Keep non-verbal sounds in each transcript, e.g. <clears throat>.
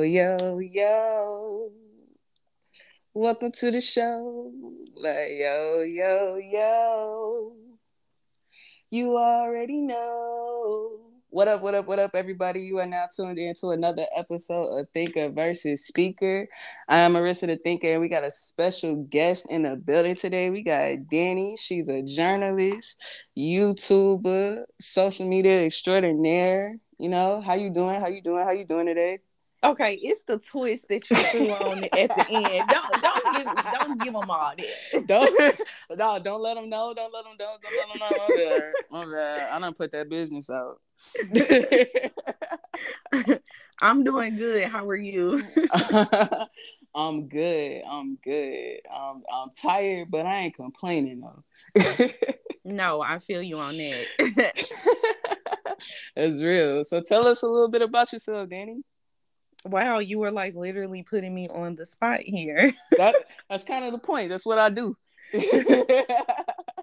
Yo, yo, yo. Welcome to the show. Like, yo, yo, yo. You already know. What up, what up, what up, everybody? You are now tuned in to another episode of Thinker versus Speaker. I am Marissa the Thinker, and we got a special guest in the building today. We got Danny. She's a journalist, YouTuber, social media extraordinaire. You know, how you doing? How you doing? How you doing today? Okay, it's the twist that you threw on at the end. Don't don't give don't give them all that. Don't <laughs> <laughs> no, don't let them know. Don't let them know. Don't let them know. My bad. My bad. I don't put that business out. <laughs> I'm doing good. How are you? I'm good. I'm good. I'm I'm tired, but I ain't complaining though. no, I feel you on that. That's real. So tell us a little bit about yourself, Danny. Wow, you were like literally putting me on the spot here. <laughs> that that's kind of the point. That's what I do. <laughs>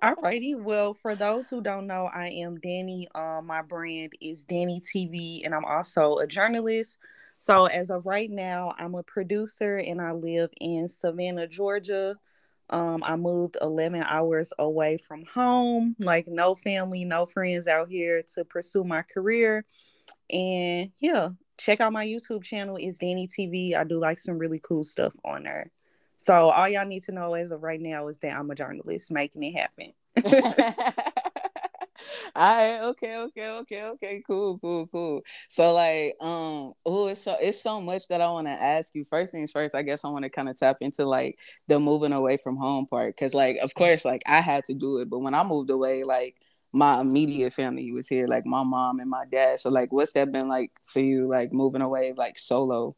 Alrighty. Well, for those who don't know, I am Danny. Um, my brand is Danny TV, and I'm also a journalist. So as of right now, I'm a producer and I live in Savannah, Georgia. Um, I moved 11 hours away from home, like no family, no friends out here to pursue my career. And yeah, check out my YouTube channel. It's Danny TV. I do like some really cool stuff on there. So all y'all need to know as of right now is that I'm a journalist making it happen. <laughs> <laughs> all right okay okay okay okay cool cool cool so like um oh it's so it's so much that i want to ask you first things first i guess i want to kind of tap into like the moving away from home part because like of course like i had to do it but when i moved away like my immediate family was here, like my mom and my dad. So like what's that been like for you, like moving away like solo?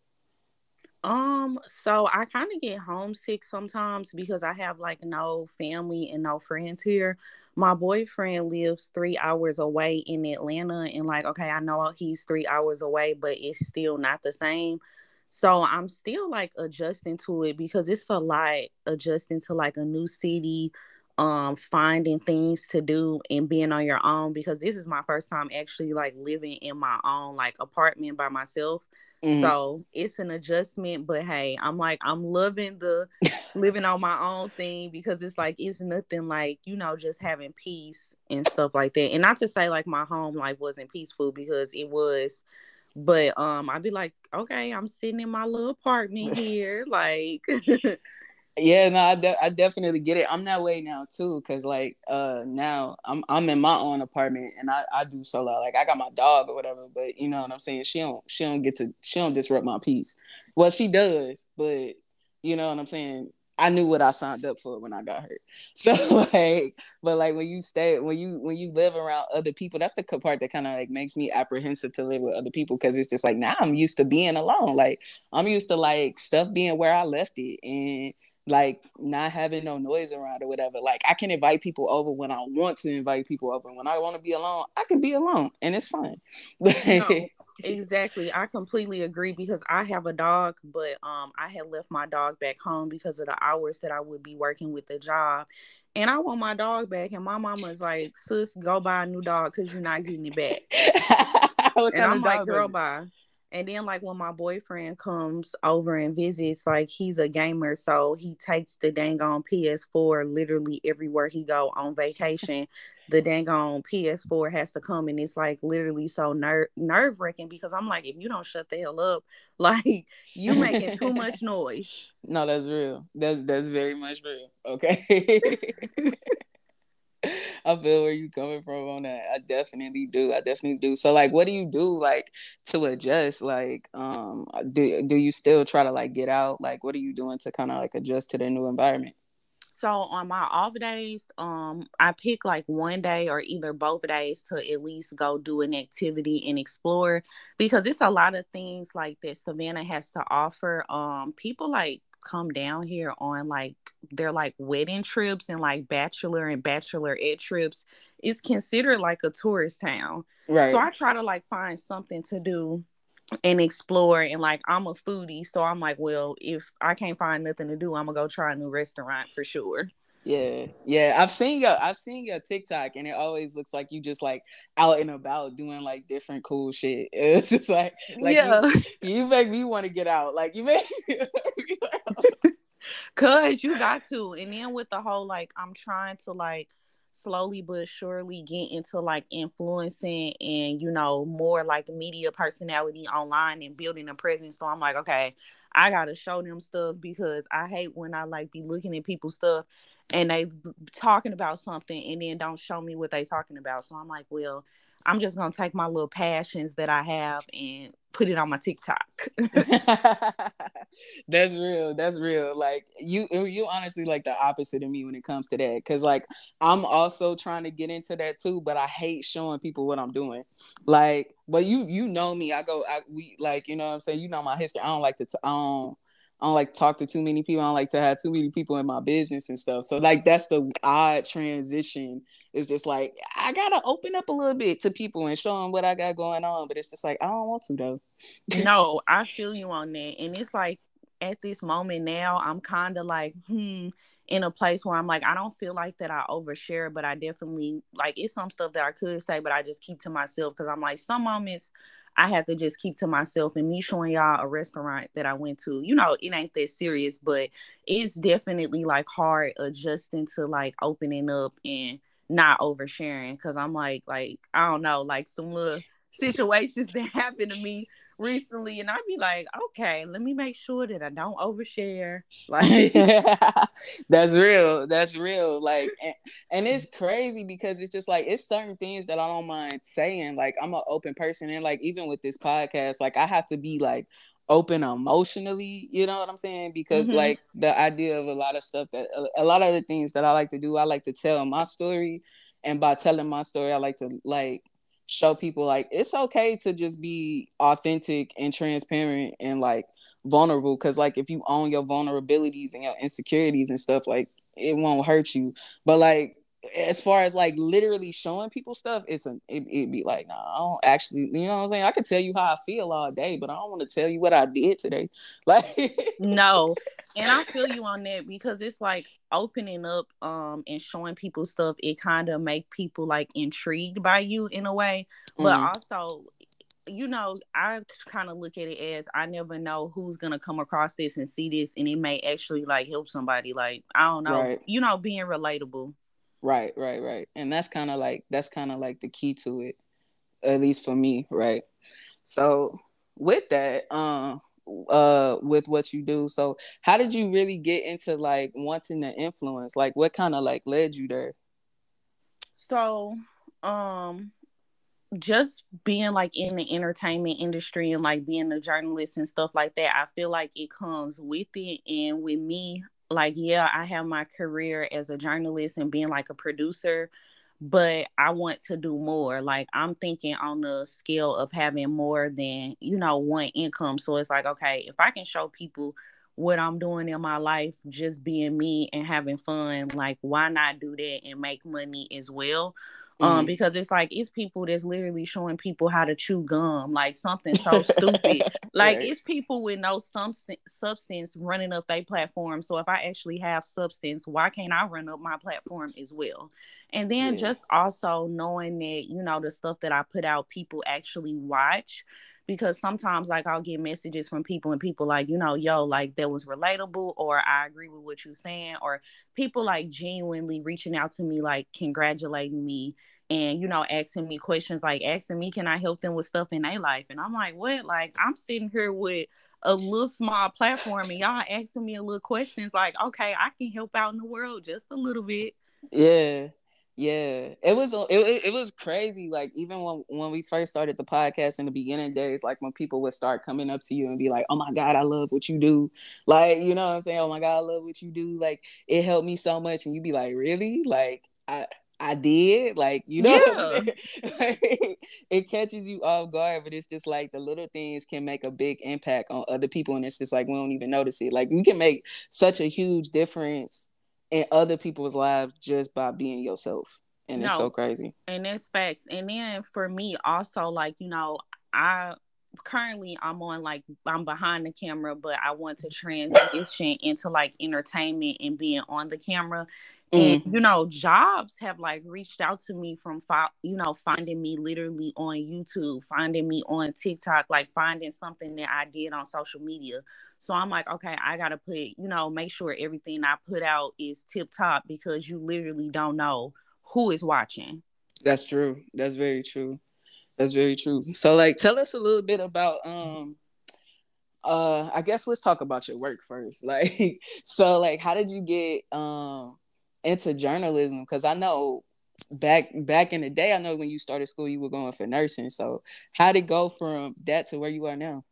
Um, so I kind of get homesick sometimes because I have like no family and no friends here. My boyfriend lives three hours away in Atlanta, and like, okay, I know he's three hours away, but it's still not the same. So I'm still like adjusting to it because it's a lot adjusting to like a new city, um finding things to do and being on your own because this is my first time actually like living in my own like apartment by myself mm-hmm. so it's an adjustment but hey i'm like i'm loving the <laughs> living on my own thing because it's like it's nothing like you know just having peace and stuff like that and not to say like my home life wasn't peaceful because it was but um i'd be like okay i'm sitting in my little apartment <laughs> here like <laughs> yeah no I, de- I definitely get it. I'm that way now too because like uh now i'm i'm in my own apartment and i i do solo like i got my dog or whatever but you know what i'm saying? She don't she don't get to she don't disrupt my peace. Well she does but you know what i'm saying? I knew what i signed up for when i got hurt <laughs> so like but like when you stay when you when you live around other people that's the part that kind of like makes me apprehensive to live with other people because it's just like now i'm used to being alone. Like i'm used to like stuff being where i left it and like not having no noise around or whatever. Like I can invite people over when I want to invite people over. When I want to be alone, I can be alone and it's fine. <laughs> no, exactly. I completely agree because I have a dog, but um I had left my dog back home because of the hours that I would be working with the job. And I want my dog back. And my mama's like, sis, go buy a new dog because you're not getting it back. <laughs> and I'm like, girl, bye. And then like when my boyfriend comes over and visits, like he's a gamer, so he takes the dang on PS4 literally everywhere he go on vacation. the dang on PS4 has to come and it's like literally so ner- nerve wracking because I'm like, if you don't shut the hell up, <laughs> like you making too <laughs> much noise. No, that's real. That's that's very much real. Okay. <laughs> <laughs> I feel where you coming from on that. I definitely do. I definitely do. So like what do you do like to adjust? Like um do do you still try to like get out? Like what are you doing to kind of like adjust to the new environment? So on my off days, um, I pick like one day or either both days to at least go do an activity and explore because it's a lot of things like that Savannah has to offer. Um, people like come down here on like they're like wedding trips and like bachelor and bachelorette trips is considered like a tourist town. Right. So I try to like find something to do and explore and like I'm a foodie, so I'm like, well, if I can't find nothing to do, I'm gonna go try a new restaurant for sure. Yeah, yeah. I've seen your I've seen your TikTok and it always looks like you just like out and about doing like different cool shit. <laughs> It's just like like yeah. you, <laughs> you make me want to get out. Like you make <laughs> Cause you got to. And then with the whole like I'm trying to like slowly but surely get into like influencing and you know more like media personality online and building a presence. So i'm like okay i gotta show them stuff because i hate when i like be looking at people's stuff and they talking about something and then don't show me what they talking about. So i'm like well I'm just gonna take my little passions that I have and put it on my TikTok. <laughs> That's real. That's real. Like you, you honestly like the opposite of me when it comes to that. Cause like I'm also trying to get into that too, but I hate showing people what I'm doing. Like, but you, you know me. I go, I we like, you know what I'm saying. You know my history. I don't like to. T- I don't I don't like to talk to too many people. I don't like to have too many people in my business and stuff. So like that's the odd transition. It's just like I gotta open up a little bit to people and show them what I got going on. But it's just like I don't want to though. <laughs> no, I feel you on that, and it's like at this moment now, I'm kind of like hmm in a place where I'm like I don't feel like that I overshare, but I definitely like it's some stuff that I could say, but I just keep to myself because I'm like some moments I had to just keep to myself and me showing y'all a restaurant that I went to. You know, it ain't that serious, but it's definitely like hard adjusting to like opening up and not oversharing because I'm like, like, I don't know, like some little <laughs> situations that happened to me recently and I'd be like, okay, let me make sure that I don't overshare. <laughs> Like <laughs> that's real. That's real. Like and, and, it's crazy because it's just like it's certain things that I don't mind saying. Like I'm an open person and like even with this podcast, like I have to be like open emotionally, you know what I'm saying? Because mm-hmm. like the idea of a lot of stuff that a, a lot of the things that I like to do, I like to tell my story and by telling my story, I like to like show people like it's okay to just be authentic and transparent and like vulnerable because like if you own your vulnerabilities and your insecurities and stuff like it won't hurt you. But like as far as like literally showing people stuff, it's a it, would be like, no, nah, I don't actually, you know what I'm saying? I can tell you how I feel all day, but I don't want to tell you what I did today. <laughs> Like no. <laughs> And I feel you on that because it's like opening up um and showing people stuff, it kind of make people like intrigued by you in a way. But mm. also you know, I kind of look at it as I never know who's gonna come across this and see this, and it may actually like help somebody. Like I don't know, right. you know, being relatable. Right, right, right. And that's kind of like that's kind of like the key to it, at least for me, right? So with that, um, uh, with what you do, so how did you really get into like wanting to influence? Like, what kind of like led you there? So, um, just being like in the entertainment industry and like being a journalist and stuff like that, I feel like it comes with it. And with me, like yeah i have my career as a journalist and being like a producer but i want to do more. Like i'm thinking on the scale of having more than you know one income. So it's like okay if i can show people what i'm doing in my life just being me and having fun like why not do that and make money as well um mm-hmm. because it's like it's people that's literally showing people how to chew gum like something so <laughs> stupid like right. it's people with no substance substance running up their platform so if i actually have substance why can't i run up my platform as well and then yeah. just also knowing that you know the stuff that i put out people actually watch because sometimes like I'll get messages from people and people like, you know, yo, like that was relatable or I agree with what you're saying or people like genuinely reaching out to me like congratulating me and you know asking me questions like asking me can I help them with stuff in their life and I'm like, what? Like I'm sitting here with a little small platform and y'all asking me a little questions like, okay, I can help out in the world just a little bit. Yeah. Yeah, it was it, it was crazy. Like even when when we first started the podcast in the beginning days, like when people would start coming up to you and be like, "Oh my God, I love what you do," like you know what I'm saying? "Oh my God, I love what you do." Like it helped me so much, and you'd be like, "Really?" Like I I did, like you know, yeah. <laughs> like, it catches you off guard, but it's just like the little things can make a big impact on other people, and it's just like we don't even notice it. Like we can make such a huge difference in other people's lives just by being yourself. And no, it's so crazy. And it's facts. And then for me also, like, you know, I currently I'm on like I'm behind the camera, but I want to transition into like entertainment and being on the camera. And mm. you know, jobs have like reached out to me from fi- you know finding me literally on YouTube, finding me on TikTok, like finding something that I did on social media. So I'm like, okay, I gotta put you know make sure everything I put out is tip top because you literally don't know who is watching. That's true. That's very true. That's very true. So like tell us a little bit about um uh I guess let's talk about your work first. <laughs> Like so like how did you get um into journalism cuz I know back back in the day I know when you started school you were going for nursing. So how did it go from that to where you are now?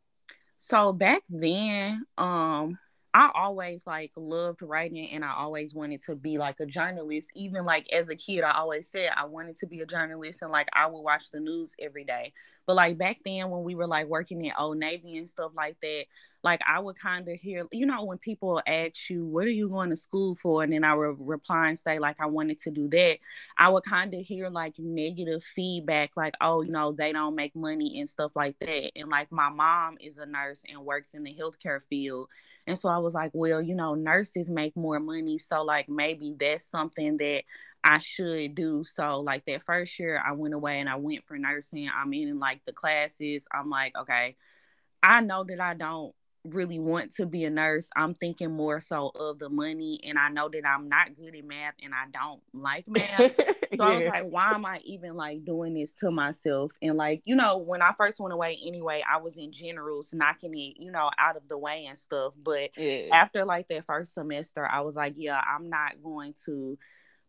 So back then um I always like loved writing and I always wanted to be like a journalist. Even like as a kid, I always said I wanted to be a journalist and like I would watch the news every day. But like back then when we were like working in Old Navy and stuff like that, like I would kind of hear, you know, when people ask you, what are you going to school for? And then I would reply and say, like, I wanted to do that. I would kind of hear like negative feedback, like, oh, you know, they don't make money and stuff like that. And like my mom is a nurse and works in the healthcare field. And so I was like, well, you know, nurses make more money. So like maybe that's something that I should do. So like that first year I went away and I went for nursing. I'm in like the classes. I'm like, okay, I know that I don't really want to be a nurse. I'm thinking more so of the money, and I know that I'm not good at math and I don't like <laughs> math. so yeah. I was like, why am I even like doing this to myself? And like, you know, when I first went away anyway, I was in generals knocking it, you know, out of the way and stuff. But yeah. after like that first semester, I was like, yeah, I'm not going to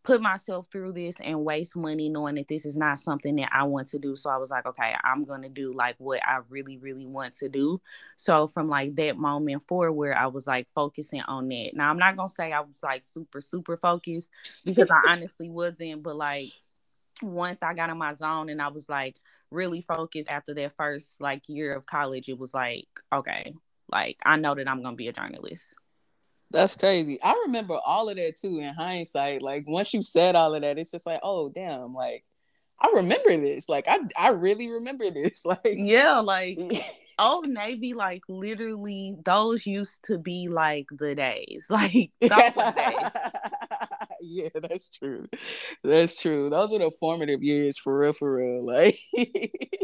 put myself through this and waste money knowing that this is not something that I want to do. So I was like, okay, I'm going to do like what I really, really want to do. So from like that moment forward, I was like focusing on that. Now, I'm not going to say I was like super, super focused because I <laughs> honestly wasn't, but like once I got in my zone and I was like really focused after that first like year of college, it was like, okay, like I know that I'm going to be a journalist. That's crazy. I remember all of that too in hindsight. Like once you said all of that, it's just like, oh damn, like I remember this. Like I I really remember this. <laughs> Like yeah, like <laughs> oh, Old Navy, like literally those used to be like the days. <laughs> Like those were days. yeah, that's true. That's true. Those are the formative years for real, for real. Like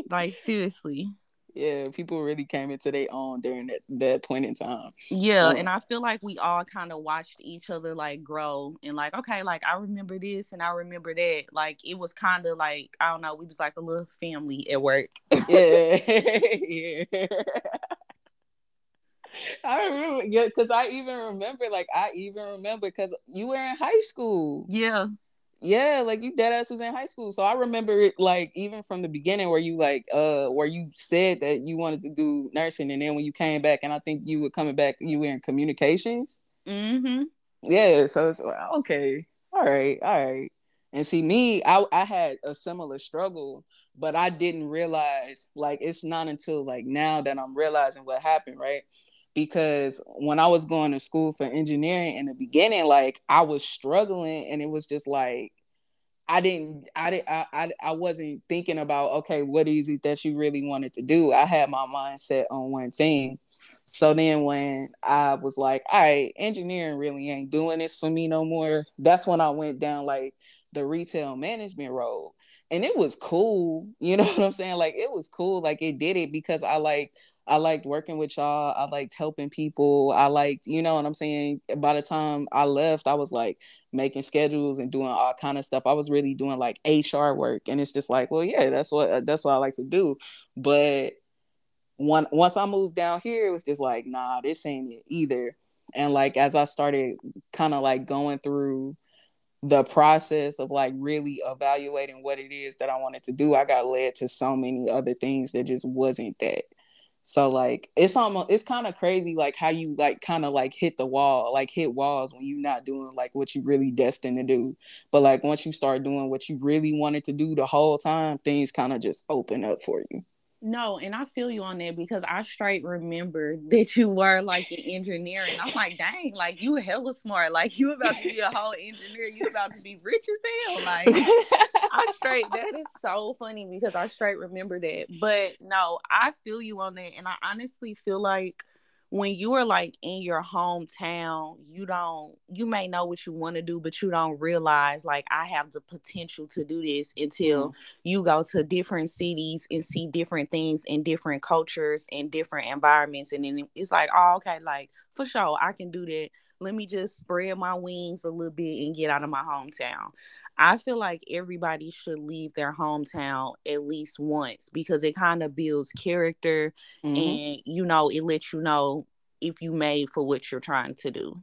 like seriously yeah, people really came into their own during that, that point in time. Yeah, um, and I feel like we all kind of watched each other like grow and like, okay, like I remember this and I remember that. Like it was kind of like I don't know, we was like a little family at work. yeah, <laughs> <laughs> yeah. I remember, yeah, because I even remember, like, I even remember because you were in high school. Yeah. Yeah, like you dead ass was in high school. So I remember it like even from the beginning where you like uh where you said that you wanted to do nursing and then when you came back and I think you were coming back you were in communications. Mm-hmm. Yeah, so it's like okay, all right, all right. And see me, I I had a similar struggle, but I didn't realize like it's not until like now that I'm realizing what happened, right? because when I was going to school for engineering in the beginning, like I was struggling and it was just like I didn't I didn't I, I, I wasn't thinking about okay, what is it that you really wanted to do? I had my mindset on one thing. So then when I was like, all right, engineering really ain't doing this for me no more, that's when I went down like the retail management role and it was cool <laughs> you know what i'm saying? Like it was cool like it did it because i liked i liked working with y'all i liked helping people i liked you know what i'm saying? By the time i left i was like making schedules and doing all kind of stuff. I was really doing like hr work and it's just like well yeah that's what uh, that's what i like to do. But one once i moved down here it was just like nah this ain't it either. And like as i started kind of like going through the process of like really evaluating what it is that I wanted to do, I got led to so many other things that just wasn't that. So like it's almost it's kind of crazy like how you like kind of like hit the wall, like hit walls when you're not doing like what you really destined to do. But like once you start doing what you really wanted to do the whole time, things kind of just open up for you. No, and I feel you on that because I straight remember <laughs> that you were like an engineer, and I'm like, dang, like you hella smart, like you about to be a whole engineer, you about to be rich as hell. Like I straight that is so funny because I straight remember that. But no, I feel you on that. And I honestly feel like when you are like in your hometown, you don't you may know what you want to do, but you don't realize like I have the potential to do this until mm. you go to different cities and see different things in different cultures and different environments. And then it's like, oh, okay, like for sure, I can do that. Let me just spread my wings a little bit and get out of my hometown. I feel like everybody should leave their hometown at least once because it kind of builds character mm-hmm. and you know, it lets you know if you made for what you're trying to do.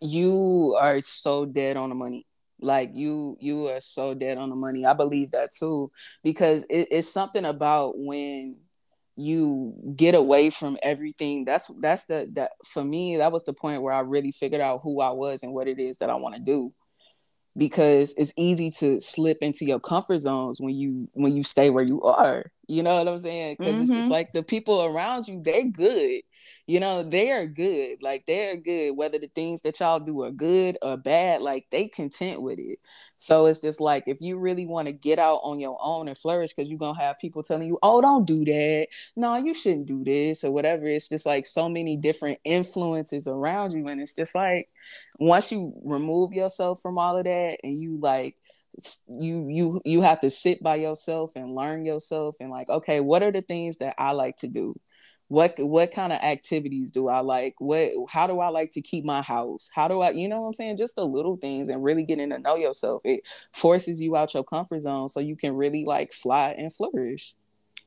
You are so dead on the money. Like you you are so dead on the money. I believe that too because it, it's something about when you get away from everything that's that's the that for me that was the point where i really figured out who i was and what it is that i want to do because it's easy to slip into your comfort zones when you when you stay where you are you know what i'm saying because mm-hmm. it's just mm-hmm. like the people around you they're good you know they are good like they're good whether the things that y'all do are good or bad like they content with it so it's just like if you really want to get out on your own and flourish because you're gonna have people telling you oh don't do that no you shouldn't do this or whatever it's just like so many different influences around you and it's just like once you remove yourself from all of that and you like you you you have to sit by yourself and learn yourself and like okay what are the things that i like to do? What what kind of activities do i like? What how do i like to keep my house? How do i you know what i'm saying? Just the little things and really getting to know yourself. It forces you out your comfort zone so you can really like fly and flourish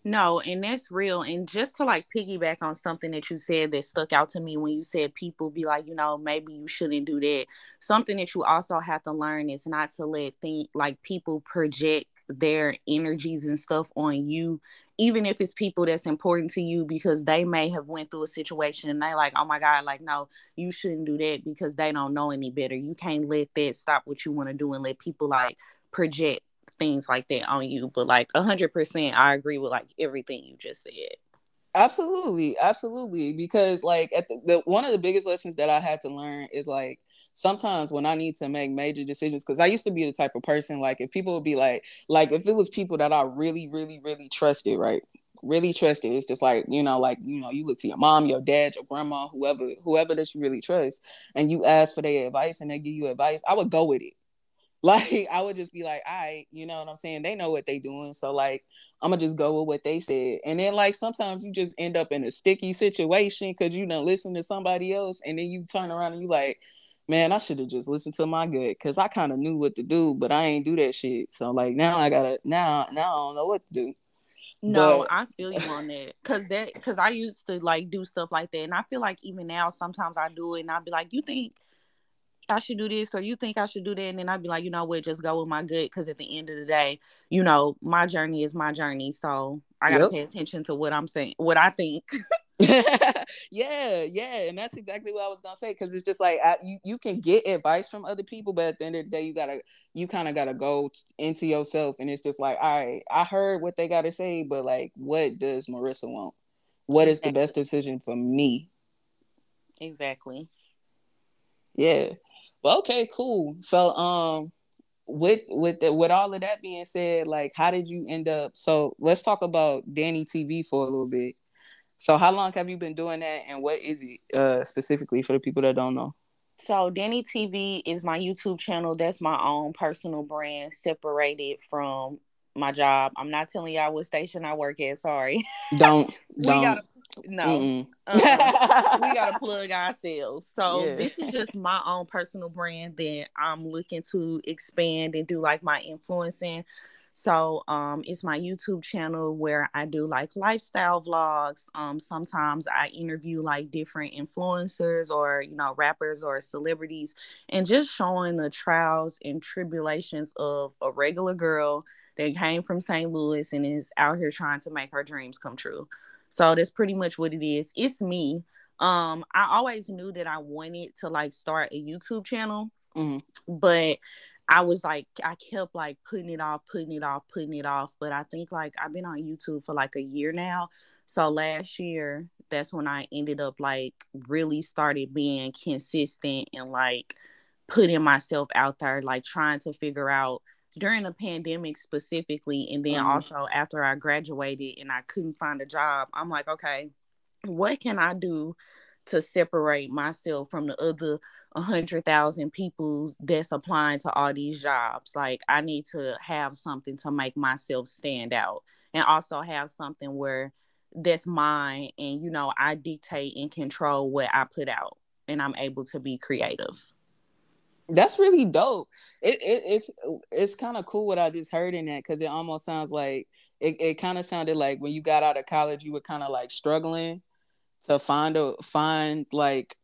no, and that's real. And just to like piggyback on something that you said that stuck out to me when you said people be like, you know, maybe you shouldn't do that. Something that you also have to learn is not to let think like people project their energies and stuff on you even if it's people that's important to you because they may have went through a situation and they like oh my god like no you shouldn't do that because they don't know any better you can't let that stop what you want to do and let people like project things like that on you. But like hundred percent, I agree with like everything you just said. Absolutely, absolutely. Because like at the, the one of the biggest lessons that I had to learn is like sometimes when I need to make major decisions, because I used to be the type of person like if people would be like, like if it was people that I really, really, really trusted, right? Really trusted. It's just like, you know, like, you know, you look to your mom, your dad, your grandma, whoever, whoever that you really trust, and you ask for their advice and they give you advice, I would go with it. <laughs> Like I would just be like, I, right, you know what I'm saying? They know what they doing. So like I'm gonna just go with what they said. And then like sometimes you just end up in a sticky situation because you don't listen to somebody else and then you turn around and you like, man, I should have just listened to my gut because I kind of knew what to do, but I ain't do that shit. So like now I gotta now now I don't know what to do. No, but... I feel you on that. Cause that cause I used to like do stuff like that. And I feel like even now sometimes I do it and I'll be like, you think I should do this or you think I should do that. And then I'd be like, you know what, just go with my gut. Because at the end of the day, you know, my journey is my journey. So I got to yep. pay attention to what I'm saying, what I think. <laughs> <laughs> yeah, yeah. And that's exactly what I was going to say. Because it's just like, I, you, you can get advice from other people, but at the end of the day, you got to, you kind of got to go into yourself. And it's just like, all right, I heard what they got to say, but like, what does Marissa want? What is exactly. the best decision for me? Exactly. Yeah. Well, okay, cool. So um with with the, with all of that being said, like how did you end up so let's talk about Danny TV for a little bit. So how long have you been doing that and what is it uh specifically for the people that don't know? So Danny TV is my YouTube channel. That's my own personal brand separated from my job. I'm not telling y'all what station I work at. Sorry. Don't. <laughs> we don't. gotta no, uh-uh. <laughs> we gotta plug ourselves. So yeah. this is just my own personal brand that I'm looking to expand and do like my influencing. So um, it's my YouTube channel where I do like lifestyle vlogs. Um, sometimes I interview like different influencers or you know rappers or celebrities, and just showing the trials and tribulations of a regular girl that came from St. Louis and is out here trying to make her dreams come true. So that's pretty much what it is. It's me. Um, I always knew that I wanted to like start a YouTube channel, mm-hmm. but I was like, I kept like putting it off, putting it off, putting it off. But I think like I've been on YouTube for like a year now. So last year, that's when I ended up like really started being consistent and like putting myself out there, like trying to figure out during the pandemic specifically, and then mm-hmm. also after I graduated and I couldn't find a job, I'm like, okay, what can I do to separate myself from the other 100,000 people that's applying to all these jobs. Like, I need to have something to make myself stand out and also have something where that's mine and, you know, I dictate and control what I put out and I'm able to be creative. That's really dope. It, it it's it's kind of cool what I just heard in that because it almost sounds like it, it kind of sounded like when you got out of college you were kind of like struggling to find a find like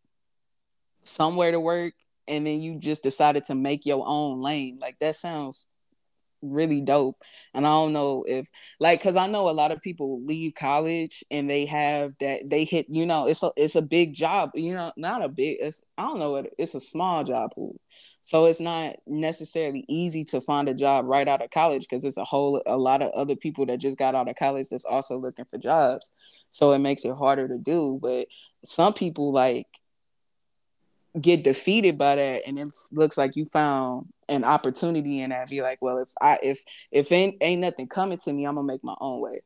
somewhere to work and then you just decided to make your own lane like that sounds really dope. And i don't know if like because i know a lot of people leave college and they have that they hit you know it's a it's a big job you know not a big it's i don't know what it's a small job pool. So it's not necessarily easy to find a job right out of college because it's a whole a lot of other people that just got out of college that's also looking for jobs. So it makes it harder to do. But some people like get defeated by that and it looks like you found an opportunity in that be like well if i if if ain't ain't nothing coming to me i'm gonna make my own way.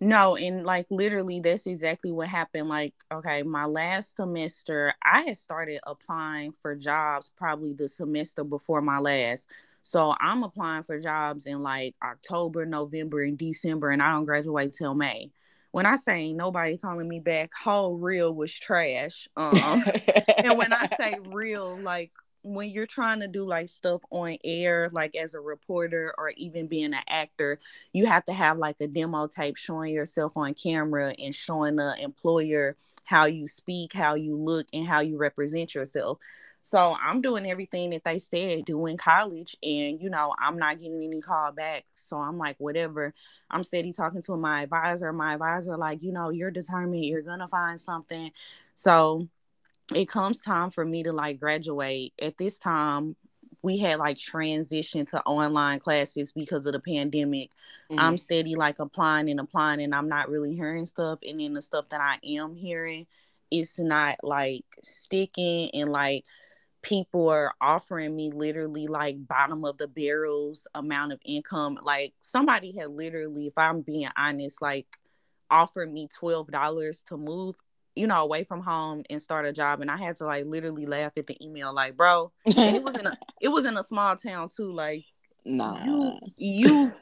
No and like literally that's exactly what happened. Like okay my last semester i had started applying for jobs probably the semester before my last. So i'm applying for jobs in like october november and december and i don't graduate till may. When I say nobody calling me back, whole reel was trash. Um, <laughs> and when I say reel, like when you're trying to do like stuff on air, like as a reporter or even being an actor, you have to have like a demo tape showing yourself on camera and showing the employer how you speak, how you look, and how you represent yourself. So I'm doing everything that they said do in college, and you know I'm not getting any call back. So I'm like, whatever. I'm steady talking to my advisor. My advisor, like, you know, you're determined. You're gonna find something. So it comes time for me to like graduate. At this time, we had like transition to online classes because of the pandemic. Mm-hmm. I'm steady like applying and applying, and I'm not really hearing stuff. And then the stuff that I am hearing, it's not like sticking and like people are offering me literally like bottom of the barrels amount of income. Like somebody had literally, if I'm being honest, like offered me twelve dollars to move, you know, away from home and start a job. And I had to like literally laugh at the email, like, bro. And it was in a <laughs> it was in a small town too. Like, nah. you you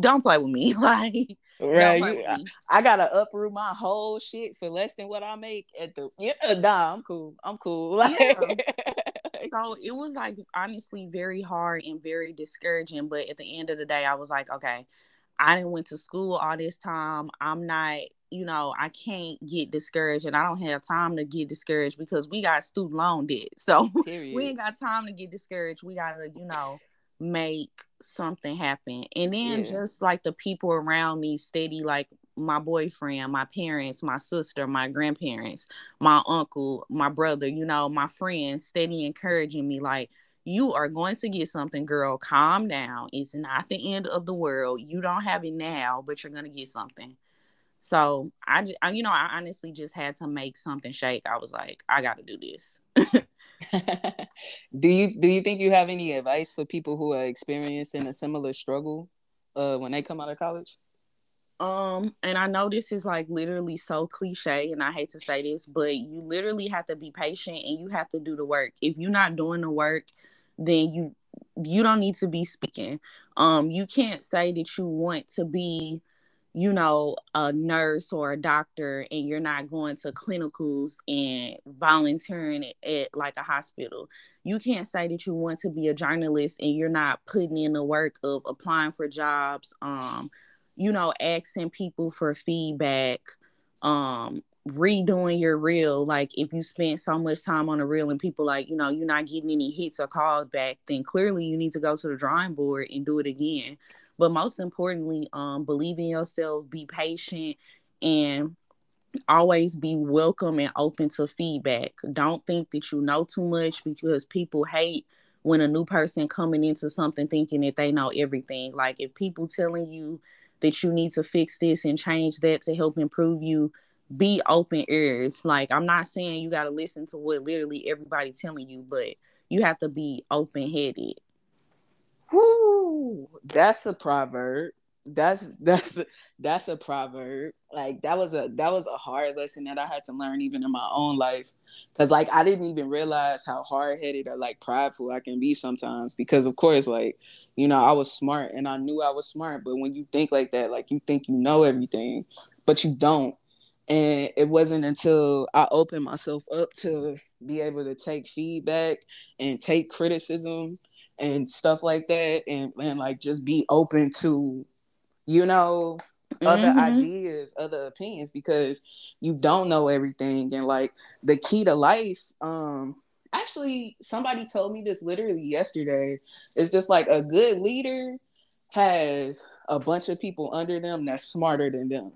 don't play with me. <laughs> Like Right, you, I, I, gotta uproot my whole shit for less than what I make at the. Yeah, nah, I'm cool. I'm cool. <laughs> Like, yeah so it was like honestly very hard and very discouraging. But at the end of the day, I was like, okay, I didn't went to school all this time. I'm not, you know, I can't get discouraged and I don't have time to get discouraged because we got student loan debt. <laughs> So Period. we ain't got time to get discouraged. We gotta, you know, make something happen. And then yeah. just like the people around me steady like my boyfriend, my parents, my sister, my grandparents, my uncle, my brother, you know, my friends steady encouraging me like you are going to get something, girl. Calm down. It's not the end of the world. You don't have it now, but you're going to get something. So I, just, you know, I honestly just had to make something shake. I was like, I got to do this. <laughs> do you do you think you have any advice for people who are experiencing a similar struggle uh, when they come out of college? Um, and I know this is like literally so cliche, and I hate to say this, but you literally have to be patient and you have to do the work. If you're not doing the work, then you you don't need to be speaking. Um, you can't say that you want to be, you know, a nurse or a doctor, and you're not going to clinicals and volunteering at, at like a hospital. You can't say that you want to be a journalist and you're not putting in the work of applying for jobs. Um you know, asking people for feedback, um, redoing your reel. Like if you spent so much time on a reel and people like, you know, you're not getting any hits or calls back, then clearly you need to go to the drawing board and do it again. But most importantly, um, believe in yourself, be patient, and always be welcome and open to feedback. Don't think that you know too much because people hate when a new person coming into something thinking that they know everything. Like if people telling you that you need to fix this and change that to help improve you be open ears like i'm not saying you got to listen to what literally everybody telling you but you have to be open headed Whoo, that's a proverb. That's <laughs> that's that's a proverb. Like that was a that was a hard lesson that I had to learn even in my own life. Cause like I didn't even realize how hard headed or like prideful I can be sometimes. Because of course, like, you know, I was smart and I knew I was smart. But when you think like that, like you think you know everything, but you don't. And it wasn't until I opened myself up to be able to take feedback and take criticism and stuff like that and, and like just be open to you know other mm-hmm. ideas other opinions because you don't know everything. And like the key to life um actually somebody told me this literally yesterday. It's just like a good leader has a bunch of people under them that's smarter than them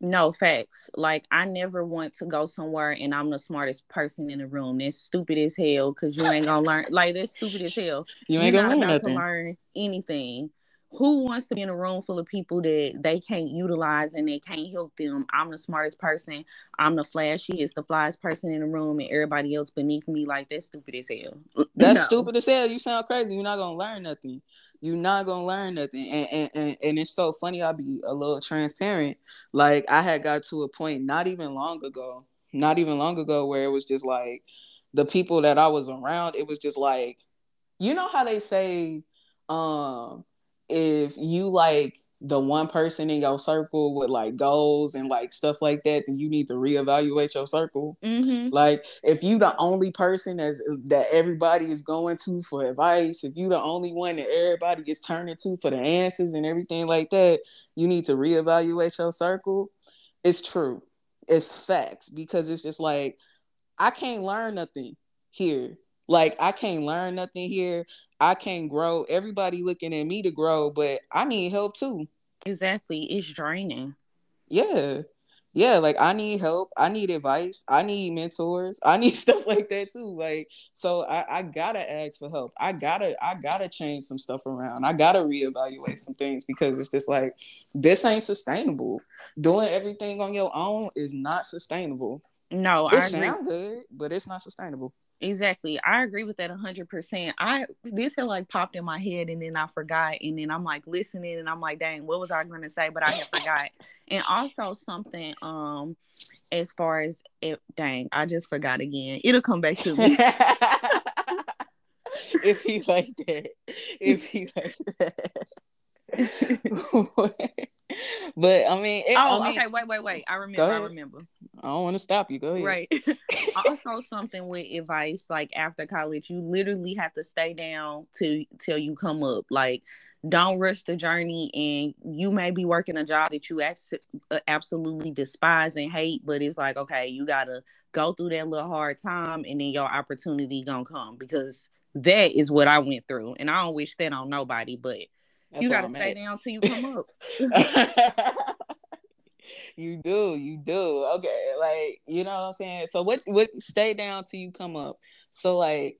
no facts. Like I never want to go somewhere and I'm the smartest person in the room. That's stupid as hell because you ain't gonna learn. Like that's stupid as hell. <laughs> You ain't You're gonna learn nothing. learn anything. Who wants to be in a room full of people that they can't utilize and they can't help them? I'm the smartest person. I'm the flashiest, the flyest person in the room, and everybody else beneath me. Like that's stupid as hell. That's <clears throat> no. stupid as hell. You sound crazy. You're not gonna learn nothing you're not gonna learn nothing. And, and, and, and it's so funny, I'll be a little transparent. Like I had got to a point not even long ago, not even long ago, where it was just like the people that I was around, it was just like, you know how they say, um, if you like the one person in your circle with like goals and like stuff like that, then you need to reevaluate your circle. Mm-hmm. Like if you the only person that's that everybody is going to for advice, if you the only one that everybody is turning to for the answers and everything like that, you need to reevaluate your circle. It's true. It's facts because it's just like I can't learn nothing here. Like I can't learn nothing here. I can't grow. Everybody looking at me to grow, but I need help too. Exactly. It's draining. Yeah. Yeah, like I need help. I need advice. I need mentors. I need <laughs> stuff like that too. Like, so I, I gotta ask for help. I gotta, I gotta change some stuff around. I gotta reevaluate some things because it's just like this ain't sustainable. Doing everything on your own is not sustainable. No, it I sound good, but it's not sustainable. Exactly. I agree with that 100%. I this had like popped in my head and then I forgot and then I'm like listening and I'm like dang, what was I going to say but I had forgot. and also something um as far as it dang, I just forgot again. It'll come back to me. <laughs> if he like that. If he like that. <laughs> <laughs> but I mean, it, oh, I mean, okay. Wait, wait, wait. I remember. I remember. I don't want to stop you. Go ahead. Right. <laughs> also, something with advice like after college, you literally have to stay down to till you come up. Like, don't rush the journey, and you may be working a job that you ex- uh, absolutely despise and hate, but it's like, okay, you gotta go through that little hard time, and then your opportunity gonna come because that is what I went through, and I don't wish that on nobody, but that's you gotta stay at. down till you come up. <laughs> <laughs> you do, you do. Okay, like you know what I'm saying. So what? What? Stay down till you come up. So like,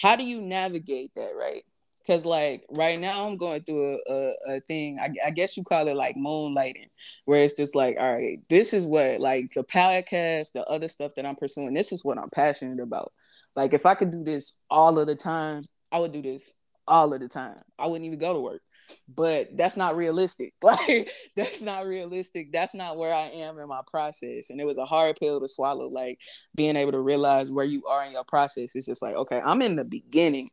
how do you navigate that, right? Because like right now I'm going through a, a, a thing. I, I, guess you call it like moonlighting, where it's just like, all right, this is what like the podcast, the other stuff that I'm pursuing. This is what I'm passionate about. Like if I could do this all of the time, I would do this all of the time. I wouldn't even go to work. But that's not realistic. <laughs> Like that's not realistic. That's not where I am in my process. And it was a hard pill to swallow. Like being able to realize where you are in your process. It's just like, okay, I'm in the beginning,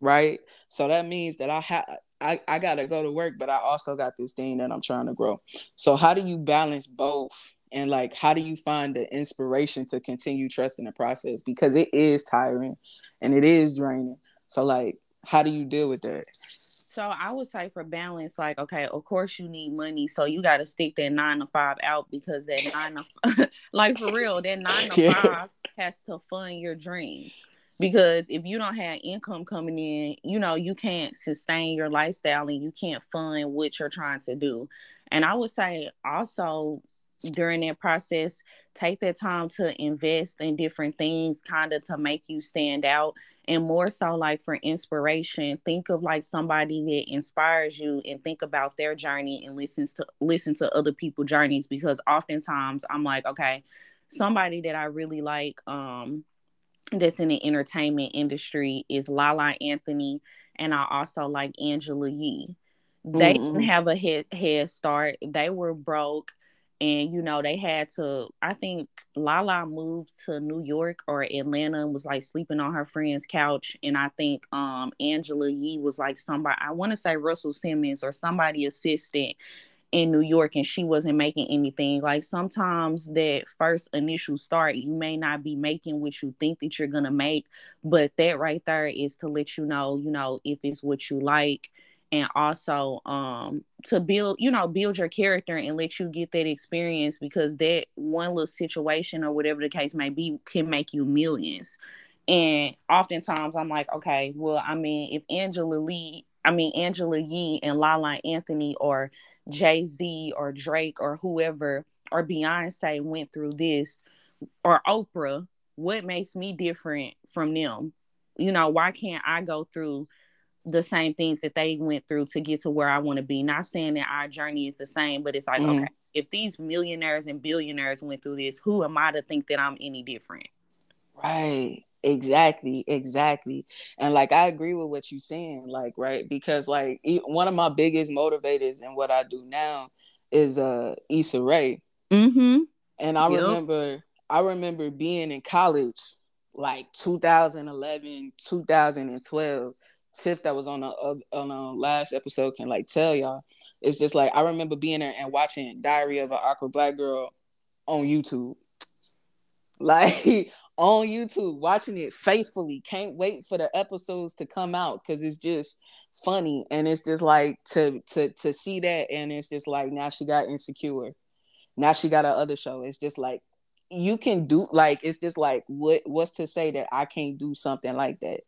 right? So that means that I have I, I gotta go to work, but I also got this thing that I'm trying to grow. So how do you balance both? And like how do you find the inspiration to continue trusting the process? Because it is tiring and it is draining. So like how do you deal with that? So I would say for balance, like, okay, of course you need money, so you got to stick that nine to five out because that nine to, <laughs> like for real, that nine to <laughs> yeah. five has to fund your dreams. Because if you don't have income coming in, you know you can't sustain your lifestyle and you can't fund what you're trying to do. And I would say also during that process take that time to invest in different things kind of to make you stand out and more so like for inspiration think of like somebody that inspires you and think about their journey and listens to listen to other people's journeys because oftentimes i'm like okay somebody that i really like um that's in the entertainment industry is Lala Anthony and I also like Angela Yee. They mm-hmm. didn't have a head head start. They were broke and you know they had to i think lala moved to new york or atlanta and was like sleeping on her friend's couch. And i think um angela yee was like somebody i want to say russell simmons or somebody assistant in new york and she wasn't making anything. Like sometimes that first initial start you may not be making what you think that you're gonna make but that right there is to let you know you know if it's what you like and also um to build you know build your character and let you get that experience because that one little situation or whatever the case may be can make you millions. And oftentimes i'm like okay well i mean if angela lee i mean angela yee and lala anthony or jay-z or drake or whoever or beyonce went through this or oprah what makes me different from them? You know why can't i go through the same things that they went through to get to where I want to be. Not saying that our journey is the same, but it's like, mm. okay, if these millionaires and billionaires went through this, who am I to think that I'm any different? Right. Exactly, exactly. And like I agree with what you're saying, like, right? Because like one of my biggest motivators in what I do now is uh Issa Rae. Mm-hmm. And I yep. remember I remember being in college like 2011, 2012 Tiff that was on a, on a last episode can like tell y'all. It's just like I remember being there and watching Diary of an Awkward Black Girl on YouTube. <laughs> Like on YouTube, watching it faithfully. Can't wait for the episodes to come out because it's just funny and it's just like to to to see that and it's just like now she got insecure. Now she got a other show. It's just like you can do like it's just like what what's to say that I can't do something like that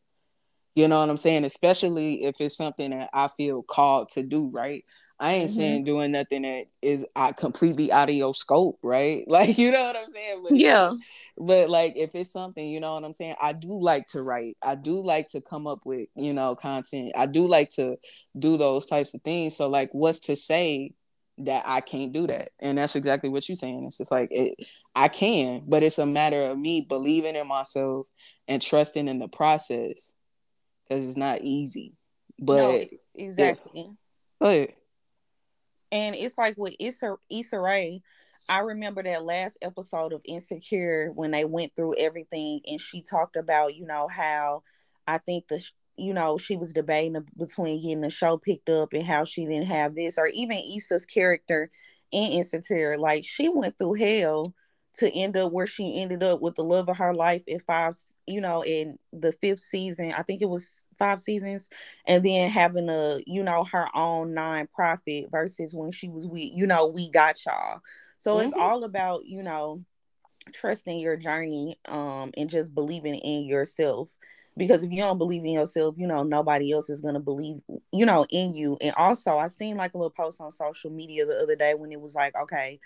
you know what I'm saying? Especially if it's something that I feel called to do, right? I ain't mm-hmm. saying doing nothing that is uh, completely out of your scope, right? <laughs> Like, you know what I'm saying? But, yeah. But like, if it's something, you know what I'm saying? I do like to write. I do like to come up with, you know, content. I do like to do those types of things. So, like, what's to say that I can't do that? And that's exactly what you're saying. It's just like, it, I can, but it's a matter of me believing in myself and trusting in the process because it's not easy. But no, exactly. Yeah. And it's like with Issa Issa Rae, I remember that last episode of Insecure when they went through everything and she talked about, you know, how I think the you know, she was debating between getting the show picked up and how she didn't have this, or even Issa's character in Insecure. Like she went through hell to end up where she ended up with the love of her life in five, you know, in the fifth season. I think it was five seasons, and then having a, you know, her own non-profit versus when she was we, you know, we got y'all. So mm-hmm. it's all about, you know, trusting your journey um and just believing in yourself because if you don't believe in yourself you know nobody else is going to believe you know in you and also i seen like a little post on social media the other day when it was like okay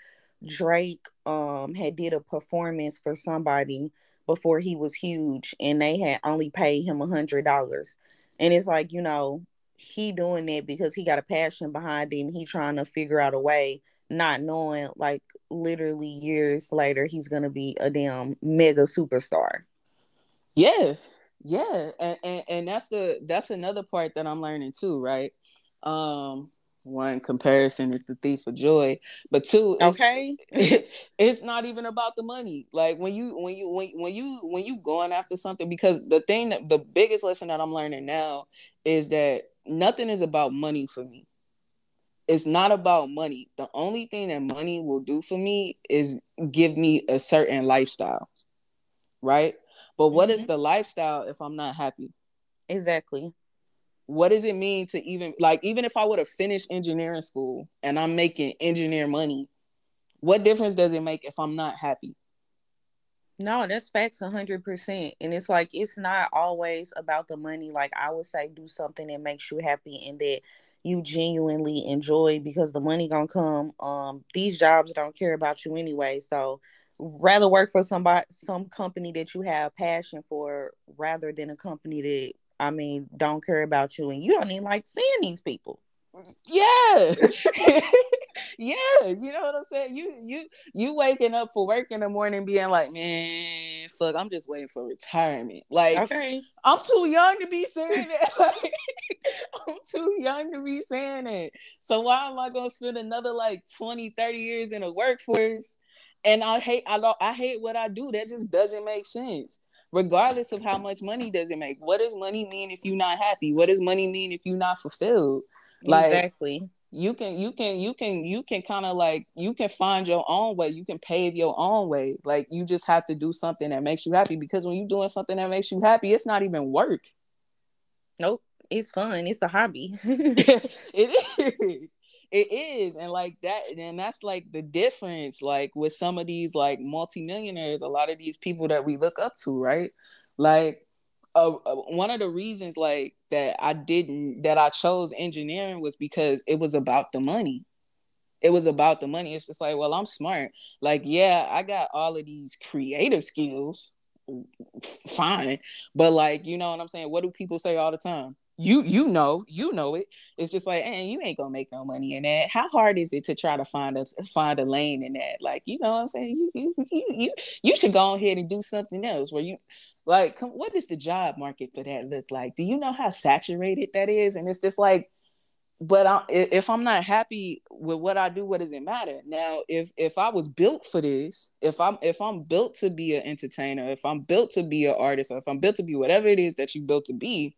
Drake um had did a performance for somebody before he was huge and they had only paid him a hundred dollars. And it's like, you know, he doing that because he got a passion behind it and he trying to figure out a way, not knowing like literally years later he's gonna be a damn mega superstar. Yeah. Yeah. And, and and that's the that's another part that I'm learning too, right? Um one comparison is the thief of joy but two it's, okay. <laughs> it's not even about the money. Like when you when you when, when you when you going after something because the thing that the biggest lesson that i'm learning now is that nothing is about money for me. It's not about money. The only thing that money will do for me is give me a certain lifestyle right? But what mm-hmm. is the lifestyle if i'm not happy? Exactly what does it mean to even like even if I would have finished engineering school and I'm making engineer money, what difference does it make if I'm not happy? No, that's facts 100%. And it's like, it's not always about the money. Like, I would say, do something that makes you happy and that you genuinely enjoy because the money gonna come. Um, these jobs don't care about you anyway. So, rather work for somebody, some company that you have passion for rather than a company that I mean, don't care about you and you don't even like seeing these people. Yeah. <laughs> <laughs> yeah. You know what I'm saying? You you you waking up for work in the morning being like, man, fuck. I'm just waiting for retirement. Like, okay, I'm too young to be saying that. <laughs> Like, I'm too young to be saying it. So why am I gonna spend another like 20, 30 years in the workforce? And I hate I don't I hate what I do. That just doesn't make sense. Regardless of how much money does it make. What does money mean if you're not happy? What does money mean if you're not fulfilled? Like exactly. you can you can you can you can kind of like you can find your own way. You can pave your own way. Like you just have to do something that makes you happy because when you're doing something that makes you happy it's not even work. Nope. It's fun. It's a hobby. <laughs> <laughs> It is it is and like that and that's like the difference like with some of these like multimillionaires a lot of these people that we look up to right like uh, uh, one of the reasons like that I didn't that I chose engineering was because it was about the money. It was about the money. It's just like, well, I'm smart. Like, yeah, I got all of these creative skills. Fine. But like, you know what I'm saying? What do people say all the time? You you know, you know it. It's just like, and you ain't gonna make no money in that. How hard is it to try to find a find a lane in that? Like, you know what I'm saying? You you you you, you should go ahead and do something else where you like, what does the job market for that look like? Do you know how saturated that is? And it's just like, but I, if I'm not happy with what I do, what does it matter? Now, if if I was built for this, if I'm if I'm built to be an entertainer, if I'm built to be an artist, or if I'm built to be whatever it is that you built to be,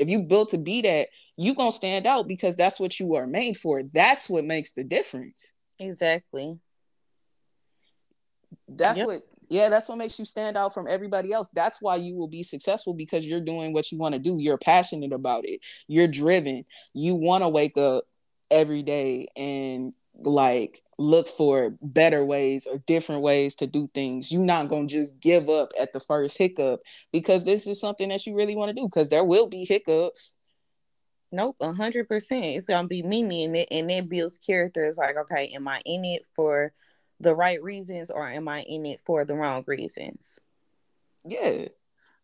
if you built to be that, you gonna stand out because that's what you are made for. That's what makes the difference. Exactly. That's yep. what yeah, that's what makes you stand out from everybody else. That's why you will be successful because you're doing what you want to do. You're passionate about it. You're driven. You want to wake up every day and like look for better ways or different ways to do things. You're not going to just give up at the first hiccup because this is something that you really want to do because there will be hiccups. Nope, a hundred percent. It's gonna be me and it and it builds character. It's like, okay, am I in it for the right reasons or am I in it for the wrong reasons? Yeah.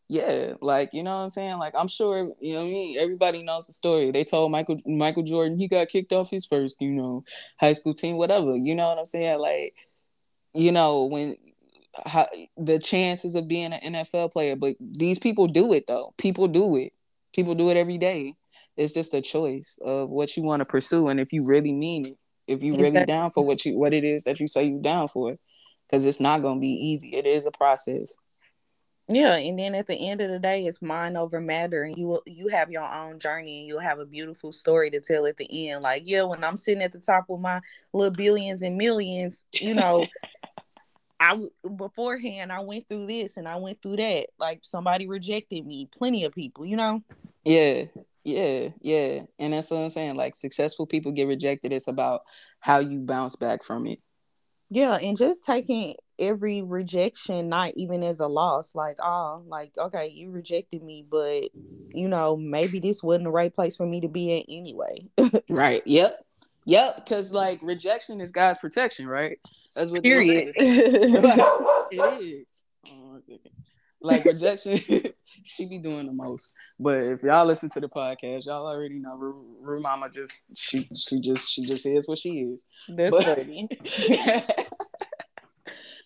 Yeah, like you know what I'm saying. Like I'm sure you know I mean. Everybody knows the story. They told Michael Michael Jordan he got kicked off his first you know high school team, whatever. You know what I'm saying? Like you know when how, the chances of being an NFL player, but these people do it though. People do it. People do it every day. It's just a choice of what you want to pursue and if you really mean it if you really down for what you what it is that you say you down for because it's not going to be easy it is a process yeah and then at the end of the day it's mind over matter and you will you have your own journey and you'll have a beautiful story to tell at the end like yeah when i'm sitting at the top with my little billions and millions you know <laughs> I beforehand I went through this and I went through that. Like somebody rejected me, plenty of people, you know. Yeah, yeah, yeah. And that's what I'm saying. Like successful people get rejected. It's about how you bounce back from it. Yeah, and just taking every rejection not even as a loss. Like, oh, like, okay, you rejected me, but you know, maybe this wasn't the right place for me to be in anyway. <laughs> right. Yep. Yep. Because like rejection is God's protection, right? That's what Period. <laughs> it is. Like rejection, <laughs> she be doing the most. But if y'all listen to the podcast, y'all already know Rue, Mama just she she just she just is what she is. That's but, <laughs>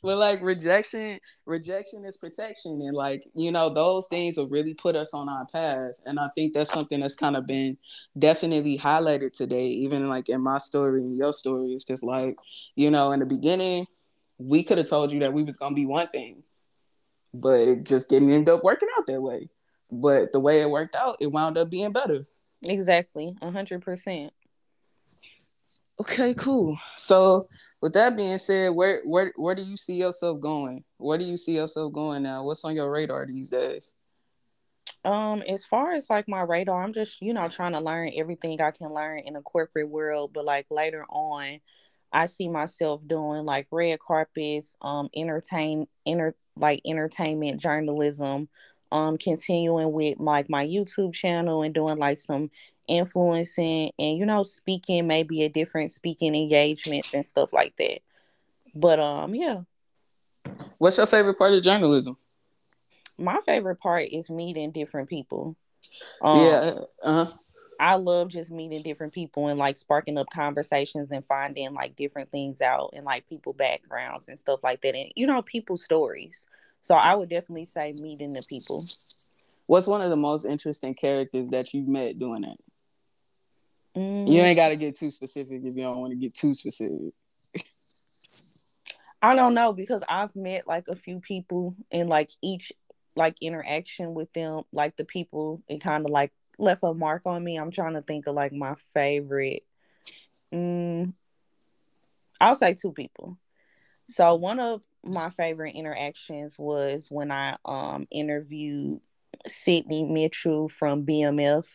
but like rejection, rejection is protection, and like you know those things will really put us on our path. And I think that's something that's kind of been definitely highlighted today, even like in my story and your story. It's just like you know in the beginning we could have told you that we was gonna be one thing but it just didn't end up working out that way. But the way it worked out, it wound up being better. Exactly, hundred percent. Okay, cool. So with that being said, where where where do you see yourself going? Where do you see yourself going now? What's on your radar these days? Um, as far as like my radar, I'm just, you know, trying to learn everything I can learn in a corporate world, but like later on, I see myself doing like red carpets, um, entertain, enter, like entertainment journalism, um, continuing with like my YouTube channel and doing like some influencing and you know speaking maybe a different speaking engagements and stuff like that. But um, yeah. What's your favorite part of journalism? My favorite part is meeting different people. Um, yeah. Uh-huh. I love just meeting different people and like sparking up conversations and finding like different things out and like people backgrounds and stuff like that and you know people's stories. So I would definitely say meeting the people. What's one of the most interesting characters that you've met doing that? Mm. You ain't got to get too specific if you don't want to get too specific. I don't know because I've met like a few people and like each like interaction with them, like the people, it kind of like left a mark on me. I'm trying to think of like my favorite. Mm, I'll say two people. So one of my favorite interactions was when I um interviewed Sydney Mitchell from BMF.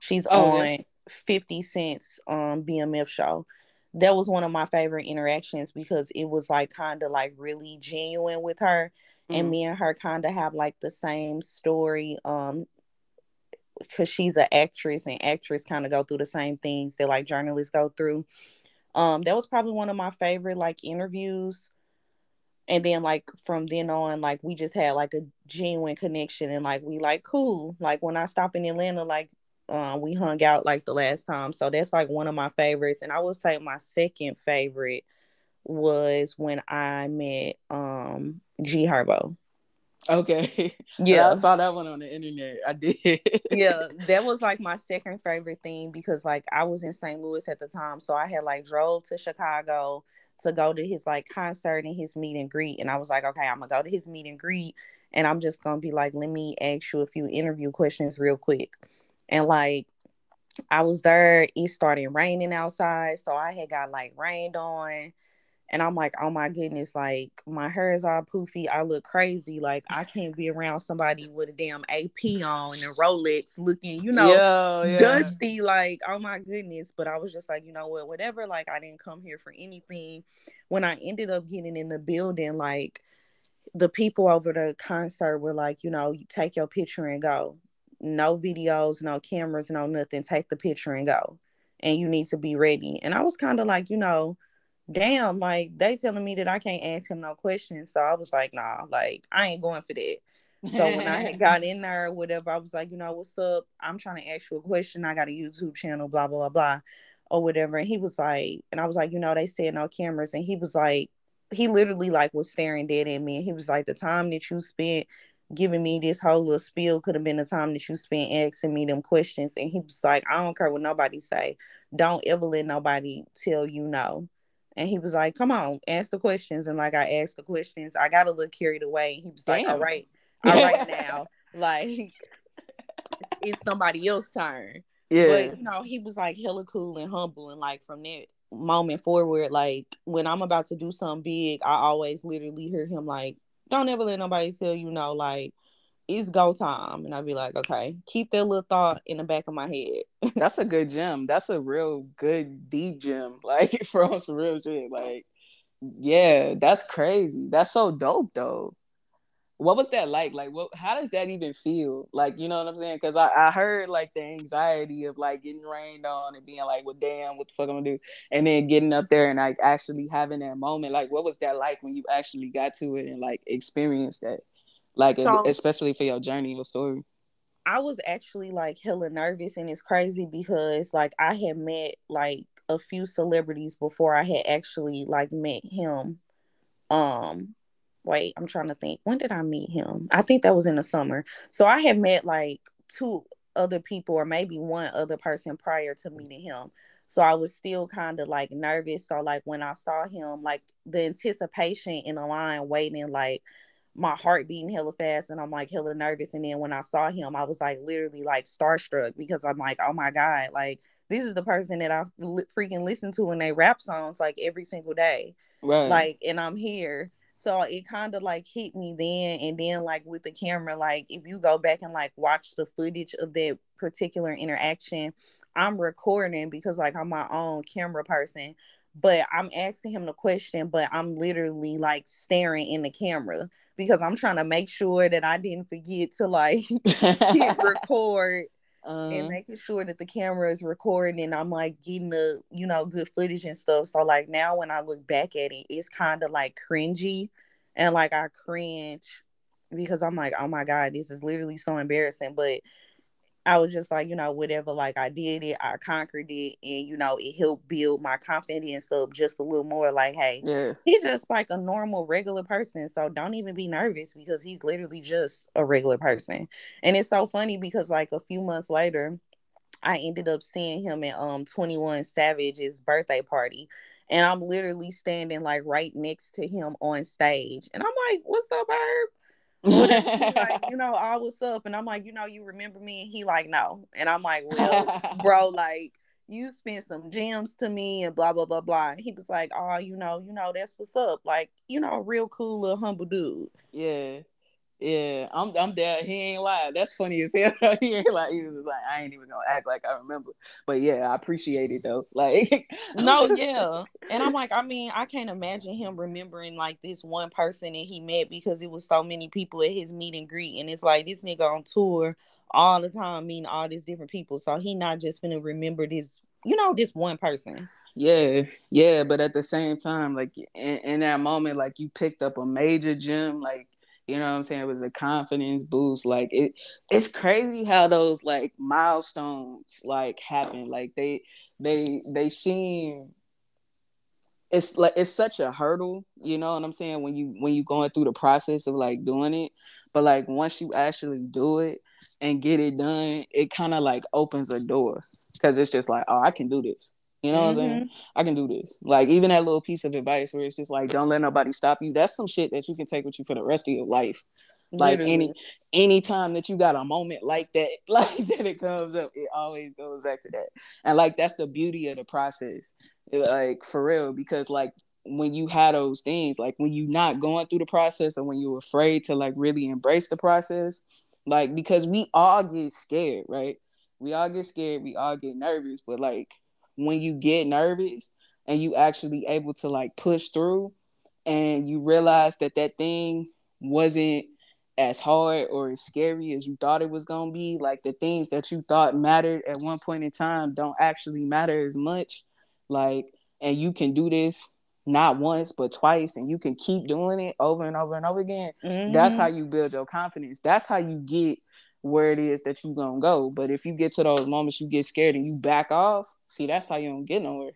She's oh, on yeah. 50 Cent's um BMF show. That was one of my favorite interactions because it was like kind of like really genuine with her. Mm. And me and her kind of have like the same story. Um because she's an actress and actress kind of go through the same things that like journalists go through. Um, that was probably one of my favorite like interviews. And then like from then on, like we just had like a genuine connection and like we like cool. Like when I stop in Atlanta, like uh, we hung out like the last time. So that's like one of my favorites. And I would say my second favorite was when I met um G Herbo. Okay. <laughs> Yeah. I saw that one on the internet. I did. yeah. <laughs> That was like my second favorite thing because like I was in St. Louis at the time. So I had like drove to Chicago to go to his like concert and his meet and greet. And I was like, okay, I'm gonna go to his meet and greet and I'm just gonna be like, let me ask you a few interview questions real quick. And like I was there, it started raining outside. So I had got like rained on and I'm like, oh my goodness, like my hair is all poofy. I look crazy. Like I can't be around somebody with a damn AP on and a Rolex looking, you know, yeah, yeah. dusty. Like, oh my goodness. But I was just like, you know what, whatever. Like I didn't come here for anything. When I ended up getting in the building, like the people over the concert were like, you know, take your picture and go. No videos, no cameras, no nothing. Take the picture and go. And you need to be ready. And I was kind of like, you know, damn, like they telling me that I can't ask him no questions. So I was like, nah, like I ain't going for that. So when I had got in <laughs> there or whatever, I was like, you know, what's up? I'm trying to ask you a question. I got a YouTube channel, blah, blah, blah, blah, or whatever. And he was like, and I was like, you know, they said no cameras. And he was like, he literally like was staring dead at me. And he was like, the time that you spent giving me this whole little spiel could have been the time that you spent asking me them questions. And he was like, I don't care what nobody say. Don't ever let nobody tell you no. And he was like, Come on, ask the questions. And like I asked the questions, I got a little carried away. And He was Damn. like, All right, <laughs> all right now. Like it's, it's somebody else's turn. Yeah. But you know, he was like hella cool and humble. And like from that moment forward, like when I'm about to do something big, I always literally hear him like, Don't ever let nobody tell you no, like it's go time. And I'd be like, okay, keep that little thought in the back of my head. <laughs> That's a good gem. That's a real good deep gem. <laughs> Like from some real shit. Like, yeah, that's crazy. That's so dope though. What was that like? Like what how does that even feel? Like, you know what I'm saying? Cause I, I heard like the anxiety of like getting rained on and being like, well damn, what the fuck I'm gonna do? And then getting up there and like actually having that moment. Like what was that like when you actually got to it and like experienced that? Like so, especially for your journey your story. I was actually like hella nervous and it's crazy because like i had met like a few celebrities before i had actually like met him. Um wait i'm trying to think. When did i meet him? I think that was in the summer. So i had met like two other people or maybe one other person prior to meeting him. So i was still kind of like nervous. So like when i saw him like the anticipation in the line waiting like my heart beating hella fast and I'm like hella nervous. And then when I saw him, I was like literally like starstruck because I'm like, oh my God, like this is the person that I li- freaking listen to in they rap songs like every single day. Right. Like, and I'm here. So it kind of like hit me then. And then, like, with the camera, like, if you go back and like watch the footage of that particular interaction, I'm recording because, like, I'm my own camera person but I'm asking him the question, but I'm literally like staring in the camera because I'm trying to make sure that I didn't forget to like <laughs> hit <laughs> record uh-huh. and making sure that the camera is recording and I'm like getting the, you know, good footage and stuff. So like now when I look back at it, it's kind of like cringy and like I cringe because I'm like, oh my God, this is literally so embarrassing. But I was just like, you know, whatever, like I did it, I conquered it, and you know, it helped build my confidence up just a little more. Like, hey, yeah, <laughs> he's just like a normal, regular person. So don't even be nervous because he's literally just a regular person. And it's so funny because like a few months later, I ended up seeing him at um 21 Savage's birthday party. And I'm literally standing like right next to him on stage. And I'm like, what's up, Herb? Like, <laughs> you know, all what's up? And I'm like, you know, you remember me? And he like, no. And I'm like, well, <laughs> bro, like you spent some gems to me and blah blah blah blah. And he was like, oh, you know, you know, that's what's up. Like, you know, a real cool little humble dude. Yeah. Yeah, I'm I'm dead. He ain't lying. That's funny as hell. <laughs> he ain't like he was just like I ain't even gonna act like I remember. But yeah, I appreciate it though. <laughs> Like no, yeah. And I'm like, I mean, I can't imagine him remembering like this one person that he met because it was so many people at his meet and greet, and it's like this nigga on tour all the time, meeting all these different people. So he not just gonna remember this, you know, this one person. Yeah, yeah, but at the same time, like in, in that moment, like you picked up a major gem, like you know what I'm saying? It was a confidence boost. Like it it's crazy how those like milestones like happen. Like they they they seem it's like it's such a hurdle, you know what I'm saying, when you when you going through the process of like doing it. But like once you actually do it and get it done, it kind of like opens a door. Cause it's just like, oh, I can do this. You know mm-hmm. what I'm saying? Mm-hmm. I can do this. Like even that little piece of advice where it's just like, don't let nobody stop you. That's some shit that you can take with you for the rest of your life. Like Literally. any any time that you got a moment like that, <laughs> like that it comes up, it always goes back to that. And like that's the beauty of the process. Like for real, because like when you had those things, like when you're not going through the process or when you're afraid to like really embrace the process, like because we all get scared, right? We all get scared, we all get nervous, but like when you get nervous and you actually able to like push through and you realize that that thing wasn't as hard or as scary as you thought it was going to be like the things that you thought mattered at one point in time don't actually matter as much like and you can do this not once but twice and you can keep doing it over and over and over again mm-hmm. that's how you build your confidence that's how you get where it is that you're gonna go. But if you get to those moments you get scared and you back off, see that's how you don't get nowhere.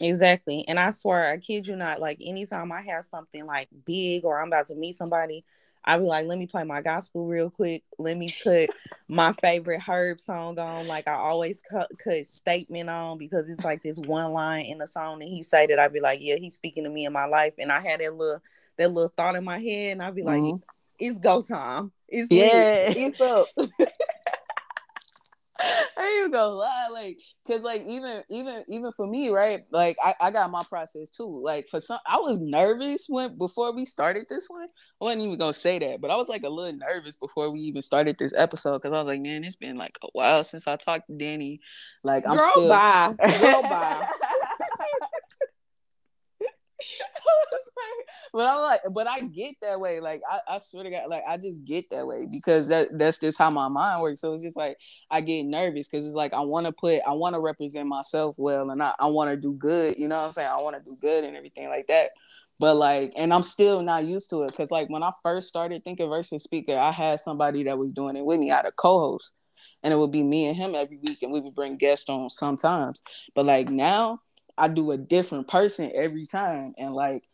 Exactly. And I swear, I kid you not, like anytime I have something like big or I'm about to meet somebody, I'll be like, let me play my gospel real quick. Let me put my favorite Herb song on. Like I always cut, cut statement on because it's like this one line in the song that he say that I'd be like, yeah, he's speaking to me in my life. And I had that little that little thought in my head, and I'd be like, mm-hmm. it's go time. It's yeah, it's up. <laughs> I ain't even gonna lie, like, cause like even even even for me, right? Like I, I got my process too. Like for some, I was nervous when before we started this one. I wasn't even gonna say that, but I was like a little nervous before we even started this episode because I was like, man, it's been like a while since I talked to Danny. Like I'm Girl still bye. Girl bye. <laughs> <laughs> but I'm like, but I get that way. Like I, I swear to God, like I just get that way because that that's just how my mind works. So it's just like I get nervous because it's like I want to put, I want to represent myself well, and I, I want to do good. You know what I'm saying? I want to do good and everything like that. But like, and I'm still not used to it because like when I first started thinking versus speaker, I had somebody that was doing it with me. I had a co-host, and it would be me and him every week, and we would bring guests on sometimes. But like now, I do a different person every time, and like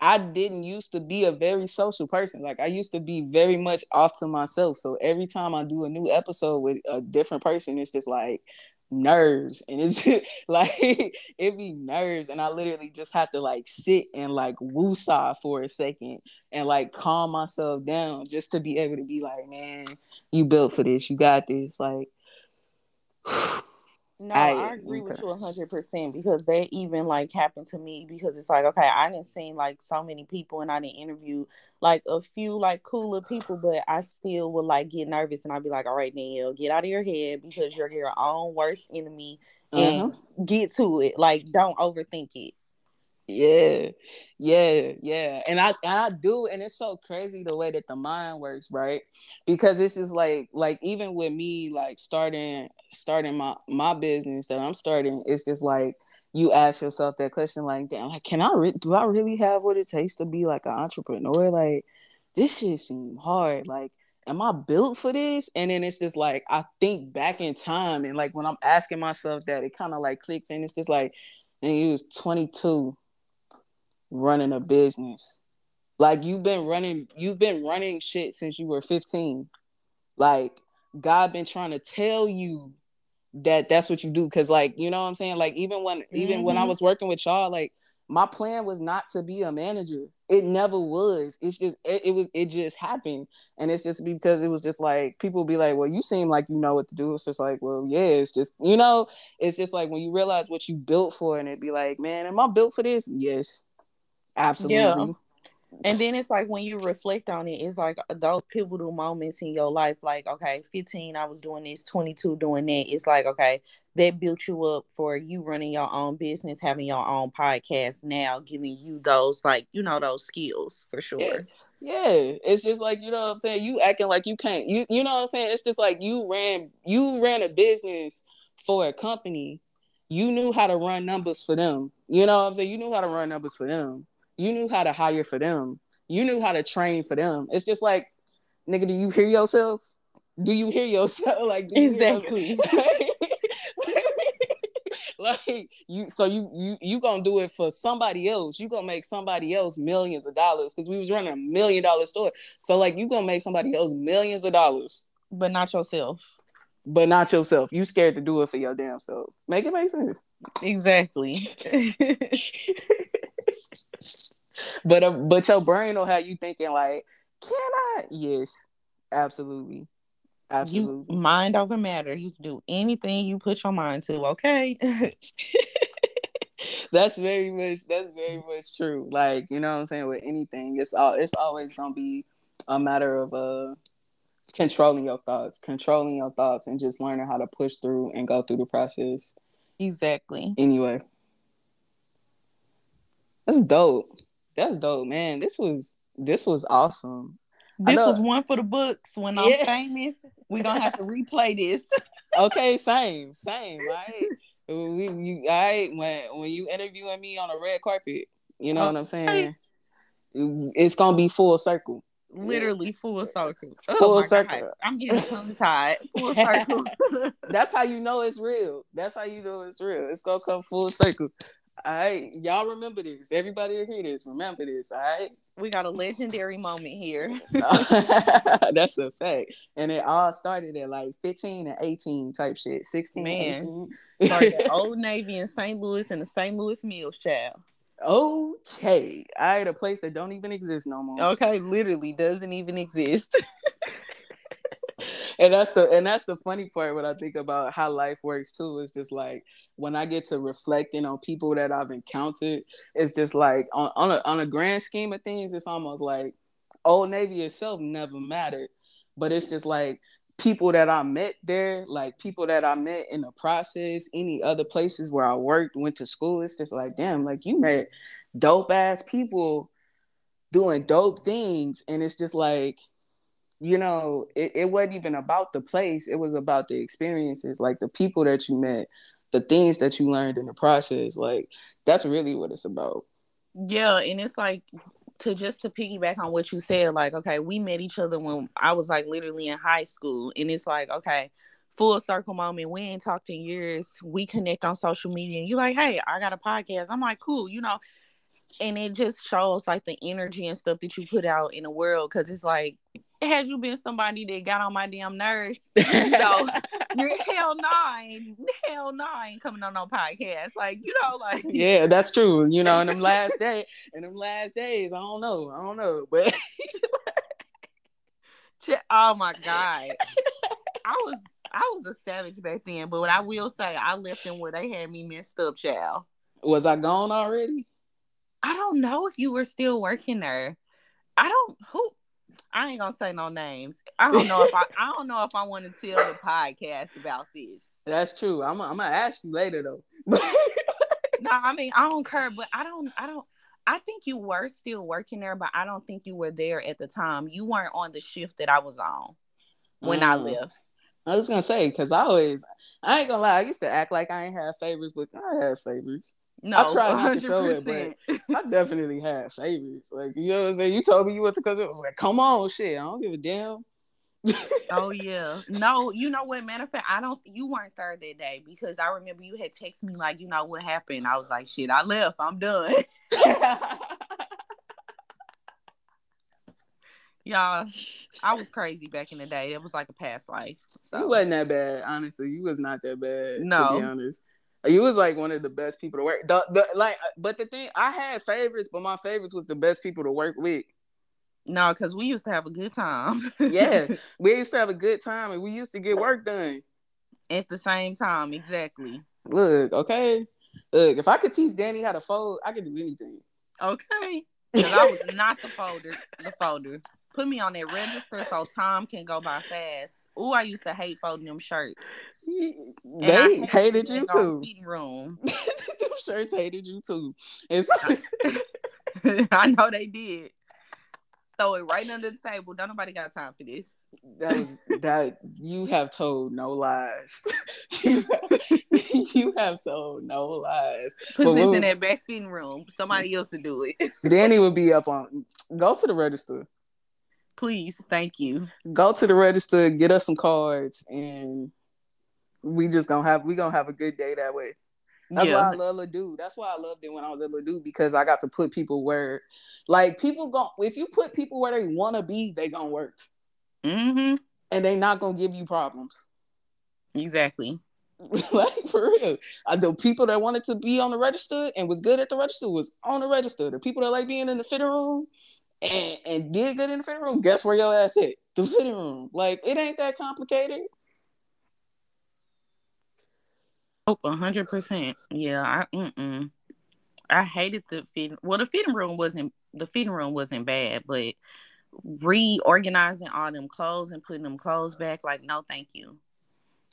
I didn't used to be a very social person. Like I used to be very much off to myself. So every time I do a new episode with a different person, it's just like nerves and it's like it be nerves and I literally just have to like sit and like woosah for a second and like calm myself down just to be able to be like, man, you built for this, you got this. Like No, I, I agree with you hundred percent because that even like happened to me because it's like okay, I didn't see like so many people and I didn't interview like a few like cooler people, but I still would like get nervous and I'd be like, all right, Neil, get out of your head because you're your own worst enemy and uh-huh. get to it. Like, don't overthink it. Yeah, yeah, yeah. And I and I do, and it's so crazy the way that the mind works, right? Because it's just like like even with me like starting starting my my business that I'm starting, it's just like you ask yourself that question like, damn, like can I re- do I really have what it takes to be like an entrepreneur? Like this shit seem hard. Like am I built for this? And then it's just like I think back in time and like when I'm asking myself that, it kind of like clicks and it's just like, and he was 22 running a business. Like you've been running, you've been running shit since you were 15. Like God been trying to tell you that that's what you do. Cause like, you know what I'm saying? Like even when mm-hmm. even when I mm-hmm. was working with y'all, like my plan was not to be a manager. It never was. It's just it, it, was it just happened. And it's just because it was just like people be like, Well, you seem like you know what to do. It's just like, well, yeah, it's just you know, it's just like when you realize what you built for and it'd be like, Man, am I built for this? Yes. Absolutely. Yeah and then it's like when you reflect on it, it's like those pivotal moments in your life. Like, okay, 15, I was doing this, 22, doing that. It's like, okay, that built you up for you running your own business, having your own podcast now, giving you those, like, you know, those skills for sure. Yeah. yeah. It's just like, you know what I'm saying? You acting like you can't, you, you know what I'm saying? It's just like you ran, you ran a business for a company. You knew how to run numbers for them. You know what I'm saying? You knew how to run numbers for them you knew how to hire for them. You knew how to train for them. It's just like, nigga, do you hear yourself? Do you hear yourself? <laughs> Like exactly. Yourself? <laughs> like you so you you you gonna do it for somebody else you gonna make somebody else millions of dollars because we was running a million dollar store so like you gonna make somebody else millions of dollars but not yourself but not yourself you scared to do it for your damn self make it make sense exactly <laughs> but uh, but your brain will have you thinking like, can I? Yes, absolutely, absolutely. You, mind over matter. You can do anything you put your mind to. Okay. <laughs> that's very much. That's very much true. Like you know what I'm saying. With anything, it's all. It's always gonna be a matter of uh controlling your thoughts, controlling your thoughts, and just learning how to push through and go through the process. Exactly. Anyway. That's dope. That's dope, man. This was this was awesome. This was one for the books. When I'm famous, we're gonna have to replay this. <laughs> okay, same, same. Right. We you I when when you interviewing me on a red carpet, you know okay. what I'm saying? It's gonna be full circle. Literally full circle. Oh full oh circle. God. I'm getting tongue tied. <laughs> Full circle. That's how you know it's real. That's how you know it's real. It's gonna come full circle. All right, y'all remember this. Everybody hear this. Remember this. All right. We got a legendary moment here. <laughs> <laughs> <laughs> That's a fact. And it all started at like 15 and 18 type shit. 16 Man. 18. started Old Navy in St. Louis and the St. Louis Mills child. Okay. All right, a place that don't even exist no more. Okay, literally doesn't even exist. And that's the and that's the funny part when I think about how life works too. Is just like when I get to reflecting on people that I've encountered, it's just like on on a, on a grand scheme of things, it's almost like Old Navy itself never mattered, but it's just like people that I met there, like people that I met in the process, any other places where I worked, went to school. It's just like, damn, like you met dope ass people doing dope things. And it's just like, you know, it, it wasn't even about the place, it was about the experiences, like the people that you met, the things that you learned in the process. Like that's really what it's about. Yeah, and it's like to just to piggyback on what you said, like, okay, we met each other when I was like literally in high school, and it's like, okay, full circle moment. We ain't talked in years. We connect on social media, and you're like, hey, I got a podcast. I'm like, cool, you know, and it just shows like the energy and stuff that you put out in the world because it's like <laughs> had you been somebody that got on my damn nerves, <laughs> you know, you're hell nine, hell nine coming on no podcast. Like, you know, like <laughs> Yeah, that's true. You know, in them last day, in them last days, I don't know. I don't know. But oh my God. I was I was a savage back then, but what I will say, I left them where they had me messed up, child. Was I gone already? I don't know if you were still working there. I don't who I ain't gonna say no names. I don't know if I I don't know if I want to tell the podcast about this. That's true. I'm I'm gonna ask you later though. <laughs> no, I mean I don't care, but I don't I don't I think you were still working there, but I don't think you were there at the time. You weren't on the shift that I was on when mm. I left. I was gonna say because I always I ain't gonna lie, I used to act like I ain't have favors, but I had favorites. No, I try not to show it, but <laughs> I definitely had favorites. Like you know what I'm saying. You told me you went to because it was like, come on, shit. I don't give a damn. oh <laughs> yeah. No, you know what? Matter of fact, I don't. You weren't there that day because I remember you had texted me like, you know what happened. I was like, shit, I left. I'm done. <laughs> Y'all, I was crazy back in the day. It was like a past life. So you wasn't that bad, honestly. You was not that bad. No, to be honest. You was like one of the best people to work. The, the like, uh, but the thing I had favorites, but my favorites was the best people to work with. No, because we used to have a good time. yeah, <laughs> we used to have a good time, and we used to get work done at the same time. Exactly. Look, okay. Look, if I could teach Danny how to fold, I could do anything. Okay. Because I was not the folder, the folder. Put me on that register so time can go by fast. Ooh, I used to hate folding them shirts. They hated you too. Room. <laughs> them shirts hated you too. And <laughs> <laughs> I know they did throw it right under the table. Don't nobody got time for this. That was that you have told no lies. you, have, you have told no lies. Put this in that back fitting room. Somebody else to do it. Danny would be up on go to the register. Please, thank you. Go to the register, get us some cards, and we just gonna have we gonna have a good day that way. That's yeah. why I love Ladue. That's why I loved it when I was at Ladue because I got to put people where, like, people go. If you put people where they want to be, they gonna work. Mm-hmm. And they not gonna give you problems. Exactly. <laughs> like for real, I, the people that wanted to be on the register and was good at the register was on the register. The people that like being in the fitting room and and did good in the fitting room, guess where your ass at? The fitting room. Like it ain't that complicated. Oh, hundred percent. Yeah, I mm-mm. I hated the fitting. Well, the fitting room wasn't the fitting room wasn't bad, but reorganizing all them clothes and putting them clothes back, like no, thank you.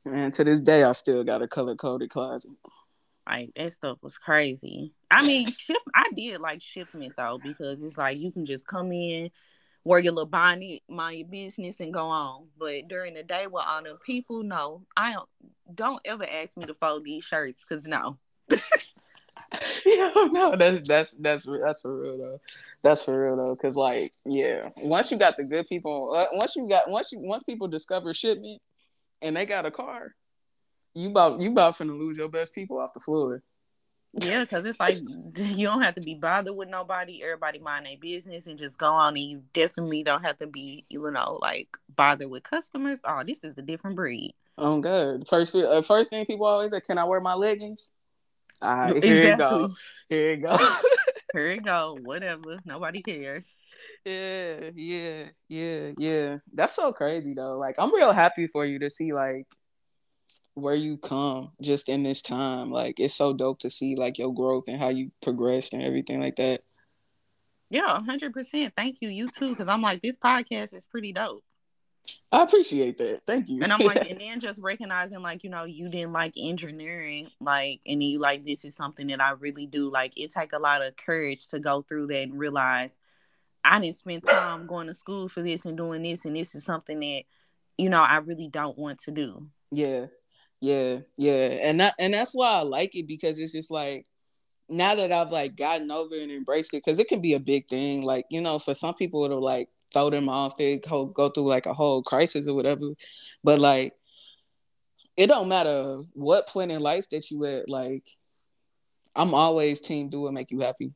And to this day, I still got a color coded closet. Like that stuff was crazy. I mean, ship. I did like shipment though because it's like you can just come in, wear your little bonnet, mind your business, and go on. But during the day with all the people, no, I don't. Don't ever ask me to fold these shirts because no. <laughs> yeah, no, that's that's that's that's for real though. That's for real though, because like, yeah, once you got the good people, uh, once you got once you once people discover shipment and they got a car, you about you about finna lose your best people off the floor. Yeah, because it's like <laughs> you don't have to be bothered with nobody. Everybody mind their business and just go on. And you definitely don't have to be, you know, like bothered with customers. Oh, this is a different breed. Oh, good. First, uh, first thing people always say, "Can I wear my leggings?" All right, here exactly. you go. <laughs> Here you go. here you go. Whatever. Nobody cares. Yeah, yeah, yeah, yeah. That's so crazy though. Like, I'm real happy for you to see like where you come just in this time. Like it's so dope to see like your growth and how you progressed and everything like that. Yeah, hundred percent. Thank you. You too, because I'm like this podcast is pretty dope. I appreciate that. Thank you. And I'm like, <laughs> and then just recognizing like, you know, you didn't like engineering, like, and you like this is something that I really do. Like it take a lot of courage to go through that and realize I didn't spend time going to school for this and doing this, and this is something that, you know, I really don't want to do. Yeah. Yeah, yeah, and that and that's why I like it because it's just like now that I've like gotten over and embraced it because it can be a big thing. Like you know, for some people it'll like throw them off. They go, go through like a whole crisis or whatever. But like, it don't matter what point in life that you at. Like, I'm always team do it make you happy.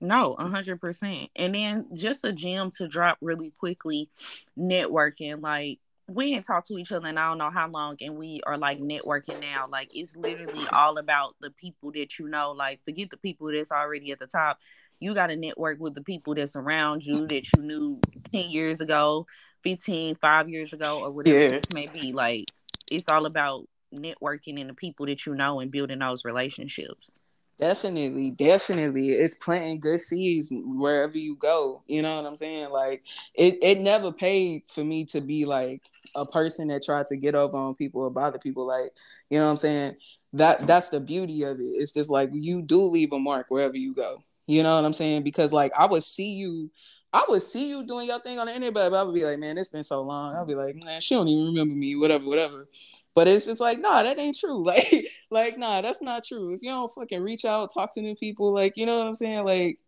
No, a hundred percent. And then just a gem to drop really quickly, networking. Like we ain't talked to each other and I don't know how long, and we are like networking now. Like it's literally all about the people that you know. Like forget the people that's already at the top. You got to network with the people that's around you that you knew ten years ago, 15, five years ago, or whatever yeah. it may be. Like it's all about networking and the people that you know and building those relationships. Definitely, definitely. It's planting good seeds wherever you go. You know what I'm saying? Like it, it never paid for me to be like a person that tried to get over on people or bother people. Like, you know what I'm saying? That that's the beauty of it. It's just like you do leave a mark wherever you go. You know what I'm saying? Because like I would see you, I would see you doing your thing on the internet, but I would be like, man, it's been so long. I'll be like, man, she don't even remember me, whatever, whatever. But it's just like, nah, that ain't true. <laughs> Like, like, nah, that's not true. If you don't fucking reach out, talk to new people, like, you know what I'm saying? Like,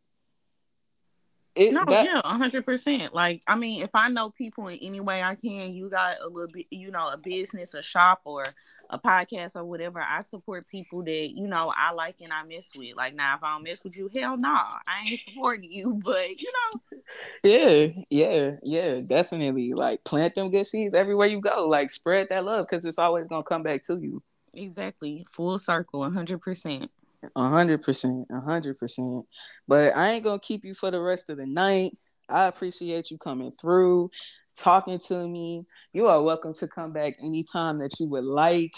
it, no, that, yeah, hundred percent. Like, I mean, if I know people in any way I can, you got a little bit, you know, a business, a shop, or a podcast or whatever. I support people that you know I like and I mess with. Like, now if I don't mess with you, hell no, nah, I ain't supporting you. <laughs> But you know, yeah, yeah, yeah, definitely. Like, plant them good seeds everywhere you go. Like, spread that love because it's always gonna come back to you. Exactly, full circle, hundred percent. A hundred percent, a hundred percent. But I ain't gonna keep you for the rest of the night. I appreciate you coming through, talking to me. You are welcome to come back anytime that you would like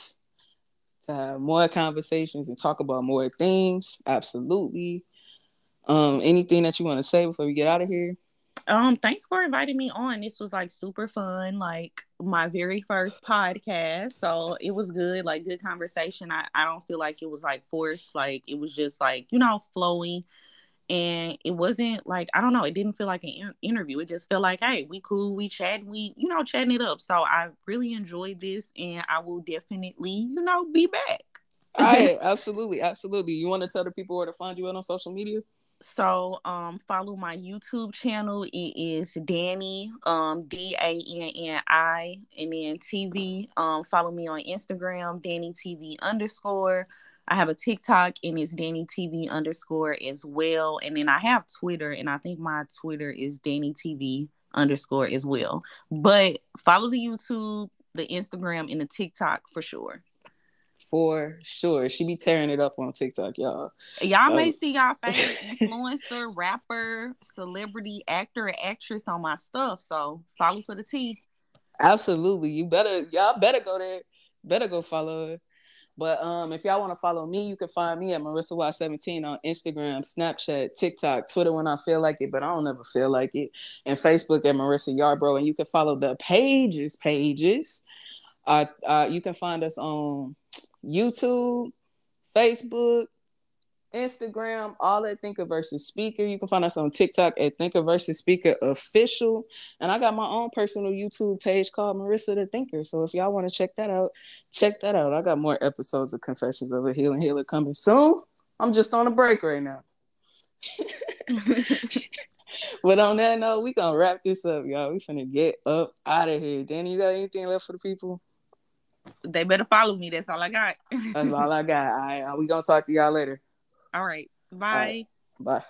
to have more conversations and talk about more things. Absolutely. Um, anything that you want to say before we get out of here? Um, thanks for inviting me on. This was like super fun, like my very first podcast. So it was good, like good conversation. I, I don't feel like it was like forced, like it was just like, you know, flowing. And it wasn't like, I don't know, it didn't feel like an in- interview. It just felt like, hey, we cool, we chat, we, you know, chatting it up. So I really enjoyed this and I will definitely, you know, be back. All right, <laughs> absolutely, absolutely. You want to tell the people where to find you on social media? So um follow my YouTube channel. It is Danni um D A N N I and then TV. Um follow me on Instagram, Danni TV underscore. I have a TikTok and it's Danni TV underscore as well. And then I have Twitter and I think my Twitter is Danni TV underscore as well. But follow the YouTube, the Instagram, and the TikTok for sure for sure. She be tearing it up on TikTok, y'all. Y'all may see y'all favorite <laughs> influencer, rapper, celebrity, actor, actress on my stuff. So follow for the tea. Absolutely. You better y'all better go there. Better go follow her. But um, if y'all want to follow me, you can find me at Marissa Y17 on Instagram, Snapchat, TikTok, Twitter when I feel like it, but I don't ever feel like it. And Facebook at Marissa Yarbrough. And you can follow the pages, pages. Uh, uh, you can find us on YouTube, Facebook, Instagram, all at Thinker versus Speaker. You can find us on TikTok at Thinker versus Speaker Official. And I got my own personal YouTube page called Marissa the Thinker. So if y'all want to check that out, check that out. I got more episodes of Confessions of a Healing Healer coming soon. I'm just on a break right now. <laughs> <laughs> but on that note, we gonna wrap this up, y'all. We finna get up out of here. Danni, you got anything left for the people? They better follow me. That's all I got. That's all I got. All right, we gonna talk to y'all later. All right. Bye. All right. Bye.